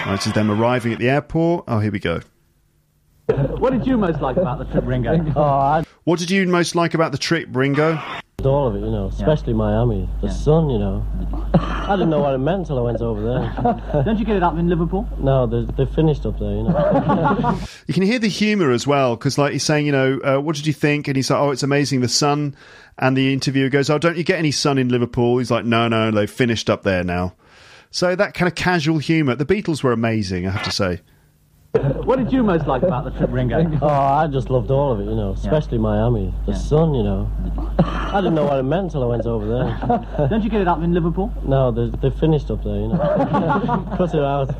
Right, this is them arriving at the airport. Oh, here we go. What did you most like about the trip, Ringo? Oh, I What did you most like about the trip, Ringo? all of it, you know, especially Miami. The sun, you know. I didn't know what it meant until I went over there. Don't you get it up in Liverpool? No, they they finished up there, you know. You can hear the humour as well, because like he's saying, you know, uh, what did you think? And he's like, oh, it's amazing, the sun. And the interviewer goes, oh, don't you get any sun in Liverpool? He's like, no, no, they've finished up there now. So that kind of casual humour. The Beatles were amazing, I have to say. What did you most like about the trip, Ringo? oh, I just loved all of it, you know, especially Miami. The sun, you know. I didn't know what it meant until I went over there. Don't you get it up in Liverpool? No, they they finished up there, you know. Cut it out.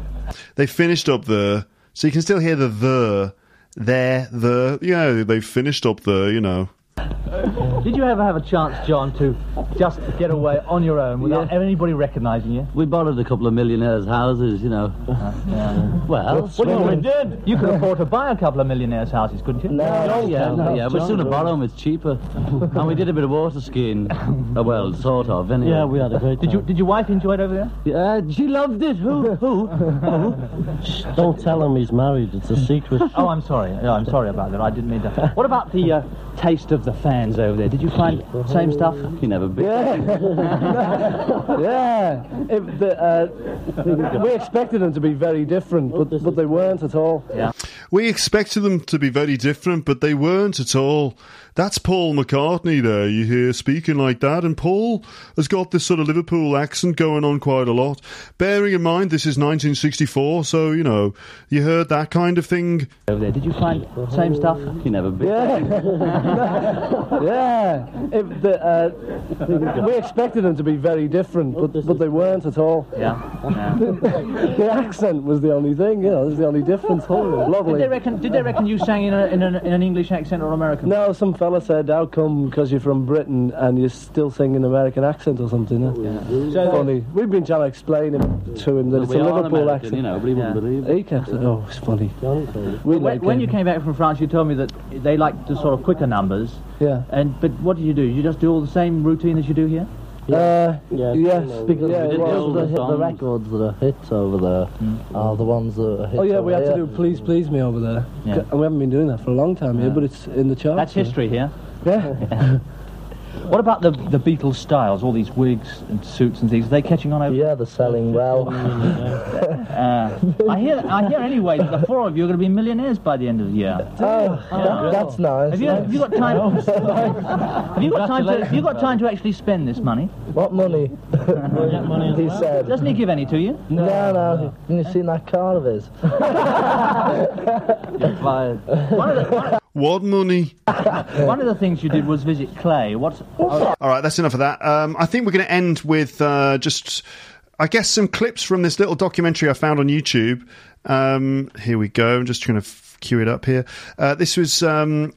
They finished up there, so you can still hear the the, there, the. Yeah, they finished up there, you know. Did you ever have a chance, John, to just get away on your own without anybody recognising you? We borrowed a couple of millionaires' houses, you know. Well, Well, you already did. You could afford to buy a couple of millionaires' houses, couldn't you? No, yeah, yeah. We'd sooner borrow them. It's cheaper. and we did a bit of water skiing. Uh, well, sort of. Anyway. Yeah, we had a great Did you Did your wife enjoy it over there? Yeah, she loved it. Who? Who? Shh, don't tell him he's married. It's a secret. Oh, I'm sorry. Yeah, I'm sorry about that. I didn't mean to. What about the uh, taste of the fans over there? Did you find same stuff? You never been. yeah, if the, uh, we expected them to be very different, but, but they weren't at all. Yeah. We expected them to be very different, but they weren't at all. That's Paul McCartney there, you hear speaking like that, and Paul has got this sort of Liverpool accent going on quite a lot. Bearing in mind this is 1964, so, you know, you heard that kind of thing. Over there, did you find same stuff? You never been. yeah, if the, uh, we expected them to be very different, but, but they weren't at all. Yeah. the accent was the only thing, you know, was the only difference. Lovely. Did they reckon? Did they reckon you sang in, a, in, an, in an English accent or American? No, some fella said, "How come because you're from Britain and you're still singing American accent or something?" Huh? So- funny. We've been trying to explain it to him that Well, it's a Liverpool American, accent. you know, but he wouldn't believe it. He kept saying, "Oh, it's funny." We When, when you came back from France, you told me that they like the sort of quicker numbers. Yeah. And but what did you do? You just do all the same routine as you do here? Uh, Yeah, yes, you know, because yeah, it it was was the the, hit- the records that are hits over there are the ones that are hits Oh yeah, we over had to do "Please Please Me" over there, Yeah. and we haven't been doing that for a long time here, but it's in the charts. That's history here. Yeah. What about the the Beatles styles? All these wigs and suits and things. Are they catching on over? Yeah, they're selling well. Uh, I hear I hear anyway that the four of you are going to be millionaires by the end of the year. oh, that's nice. Have you, have you got time? have you got time to? Have you got time to actually spend this money? What money? he said. Doesn't he give any to you? No, no. Have you seen that car of his? You're fired. One of the, one, What money? one of the things you did was visit Clay. What's oh, All right, that's enough of that. Um, I think we're going to end with uh, just, I guess, some clips from this little documentary I found on YouTube. Um, here we go. I'm just trying to f- cue it up here. Uh, this was um,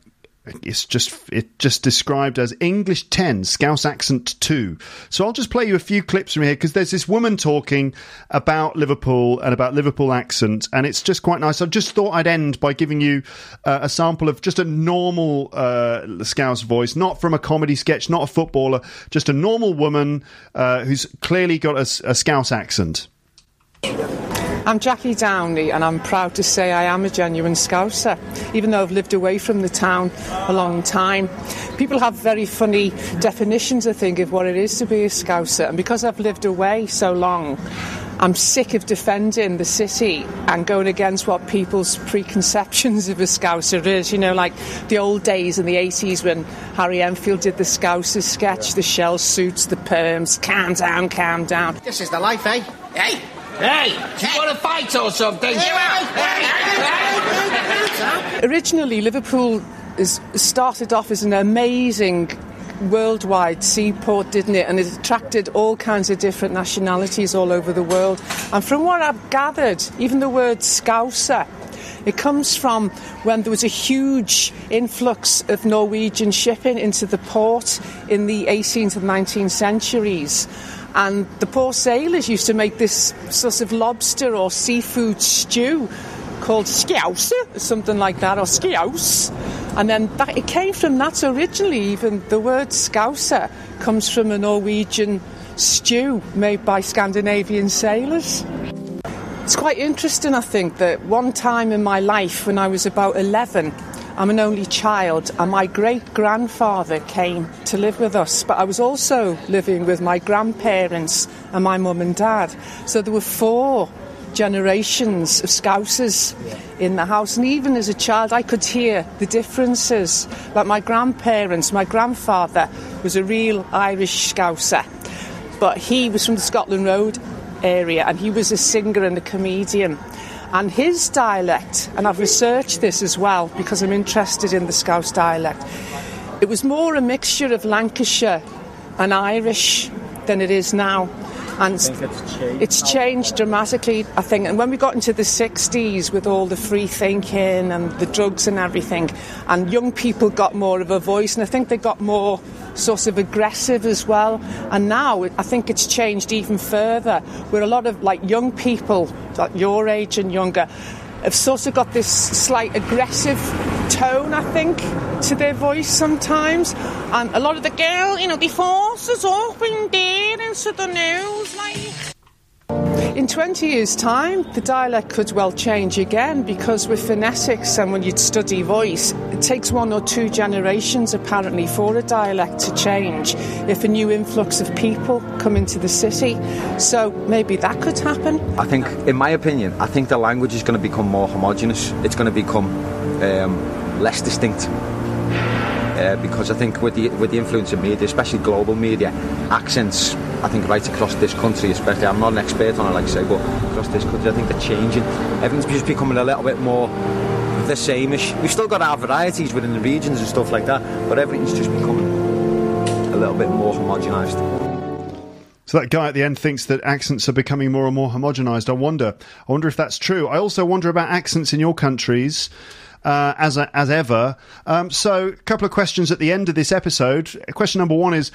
it's just it just described as English 10, Scouse accent 2. So I'll just play you a few clips from here because there's this woman talking about Liverpool and about Liverpool accent, and it's just quite nice. I just thought I'd end by giving you uh, a sample of just a normal uh, Scouse voice, not from a comedy sketch, not a footballer, just a normal woman uh, who's clearly got a, a Scouse accent. I'm Jackie Downey, and I'm proud to say I am a genuine Scouser, even though I've lived away from the town a long time. People have very funny definitions, I think, of what it is to be a Scouser, and because I've lived away so long, I'm sick of defending the city and going against what people's preconceptions of a Scouser is. You know, like the old days in the 80s when Harry Enfield did the Scousers sketch, the shell suits, the perms, calm down, calm down. This is the life, eh? Hey! Hey! Do you want to fight or something? Originally, Liverpool is, started off as an amazing worldwide seaport, didn't it? And it attracted all kinds of different nationalities all over the world. And from what I've gathered, even the word Scouser, it comes from when there was a huge influx of Norwegian shipping into the port in the 18th and 19th centuries. And the poor sailors used to make this sort of lobster or seafood stew called scouse, something like that, or scouse. And then that, it came from that originally, even the word scouser comes from a Norwegian stew made by Scandinavian sailors. It's quite interesting, I think, that one time in my life when I was about 11, I'm an only child, and my great grandfather came to live with us. But I was also living with my grandparents and my mum and dad. So there were four generations of Scousers in the house. And even as a child, I could hear the differences. Like my grandparents, my grandfather was a real Irish Scouser, but he was from the Scotland Road area and he was a singer and a comedian. And his dialect, and I've researched this as well because I'm interested in the Scouse dialect, it was more a mixture of Lancashire and Irish than it is now. And it's changed. it's changed dramatically, I think. And when we got into the 60s with all the free thinking and the drugs and everything, and young people got more of a voice, and I think they got more sort of aggressive as well. And now I think it's changed even further, where a lot of like young people, like your age and younger, have sort of got this slight aggressive tone, I think, to their voice sometimes. And a lot of the girl, you know, the force is up in there into the news, like. In 20 years' time, the dialect could well change again because with phonetics and when you'd study voice, it takes one or two generations apparently for a dialect to change if a new influx of people come into the city. So maybe that could happen. I think, in my opinion, I think the language is going to become more homogenous. It's going to become um, less distinct. Uh, because I think with the with the influence of media, especially global media, accents, I think right across this country, especially, I'm not an expert on it, like I say, but across this country, I think they're changing. Everything's just becoming a little bit more the sameish. We've still got our varieties within the regions and stuff like that, but everything's just becoming a little bit more homogenised. So that guy at the end thinks that accents are becoming more and more homogenized. I wonder. I wonder if that's true. I also wonder about accents in your countries. Uh, as as ever. Um, so, a couple of questions at the end of this episode. Question number one is: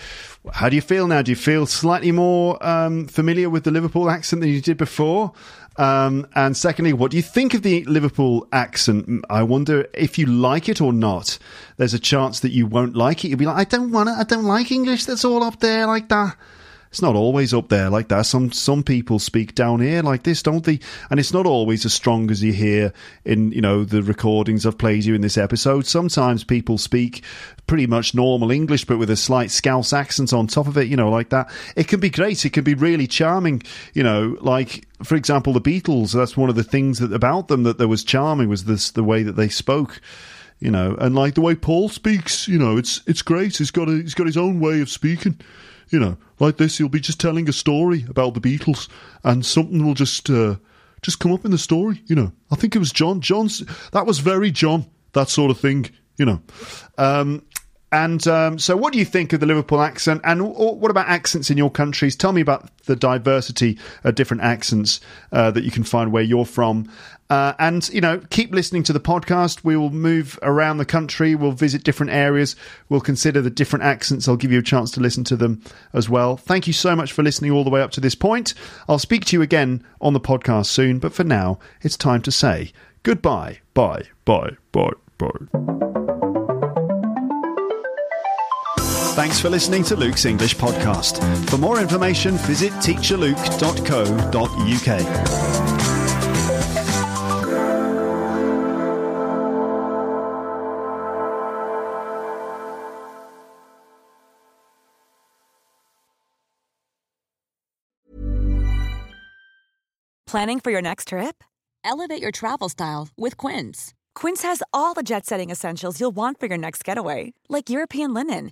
How do you feel now? Do you feel slightly more um, familiar with the Liverpool accent than you did before? Um, and secondly, what do you think of the Liverpool accent? I wonder if you like it or not. There's a chance that you won't like it. You'll be like, I don't want it. I don't like English. That's all up there like that it's not always up there like that. Some some people speak down here like this, don't they? And it's not always as strong as you hear in you know the recordings I've played you in this episode. Sometimes people speak pretty much normal English, but with a slight Scouse accent on top of it, you know, like that. It can be great. It can be really charming. You know, like for example, the Beatles. That's one of the things that about them that there was charming was this the way that they spoke you know, and like the way Paul speaks, you know, it's it's great. He's got a, he's got his own way of speaking, you know, like this. you'll be just telling a story about the Beatles, and something will just uh, just come up in the story. You know, I think it was John. John's that was very John. That sort of thing. You know. Um, And um, so, what do you think of the Liverpool accent? And what about accents in your countries? Tell me about the diversity of different accents uh, that you can find where you're from. Uh, and, you know, keep listening to the podcast. We will move around the country. We'll visit different areas. We'll consider the different accents. I'll give you a chance to listen to them as well. Thank you so much for listening all the way up to this point. I'll speak to you again on the podcast soon. But for now, it's time to say goodbye. Bye. Bye. Bye. Bye. Thanks for listening to Luke's English podcast. For more information, visit teacherluke.co.uk. Planning for your next trip? Elevate your travel style with Quince. Quince has all the jet setting essentials you'll want for your next getaway, like European linen,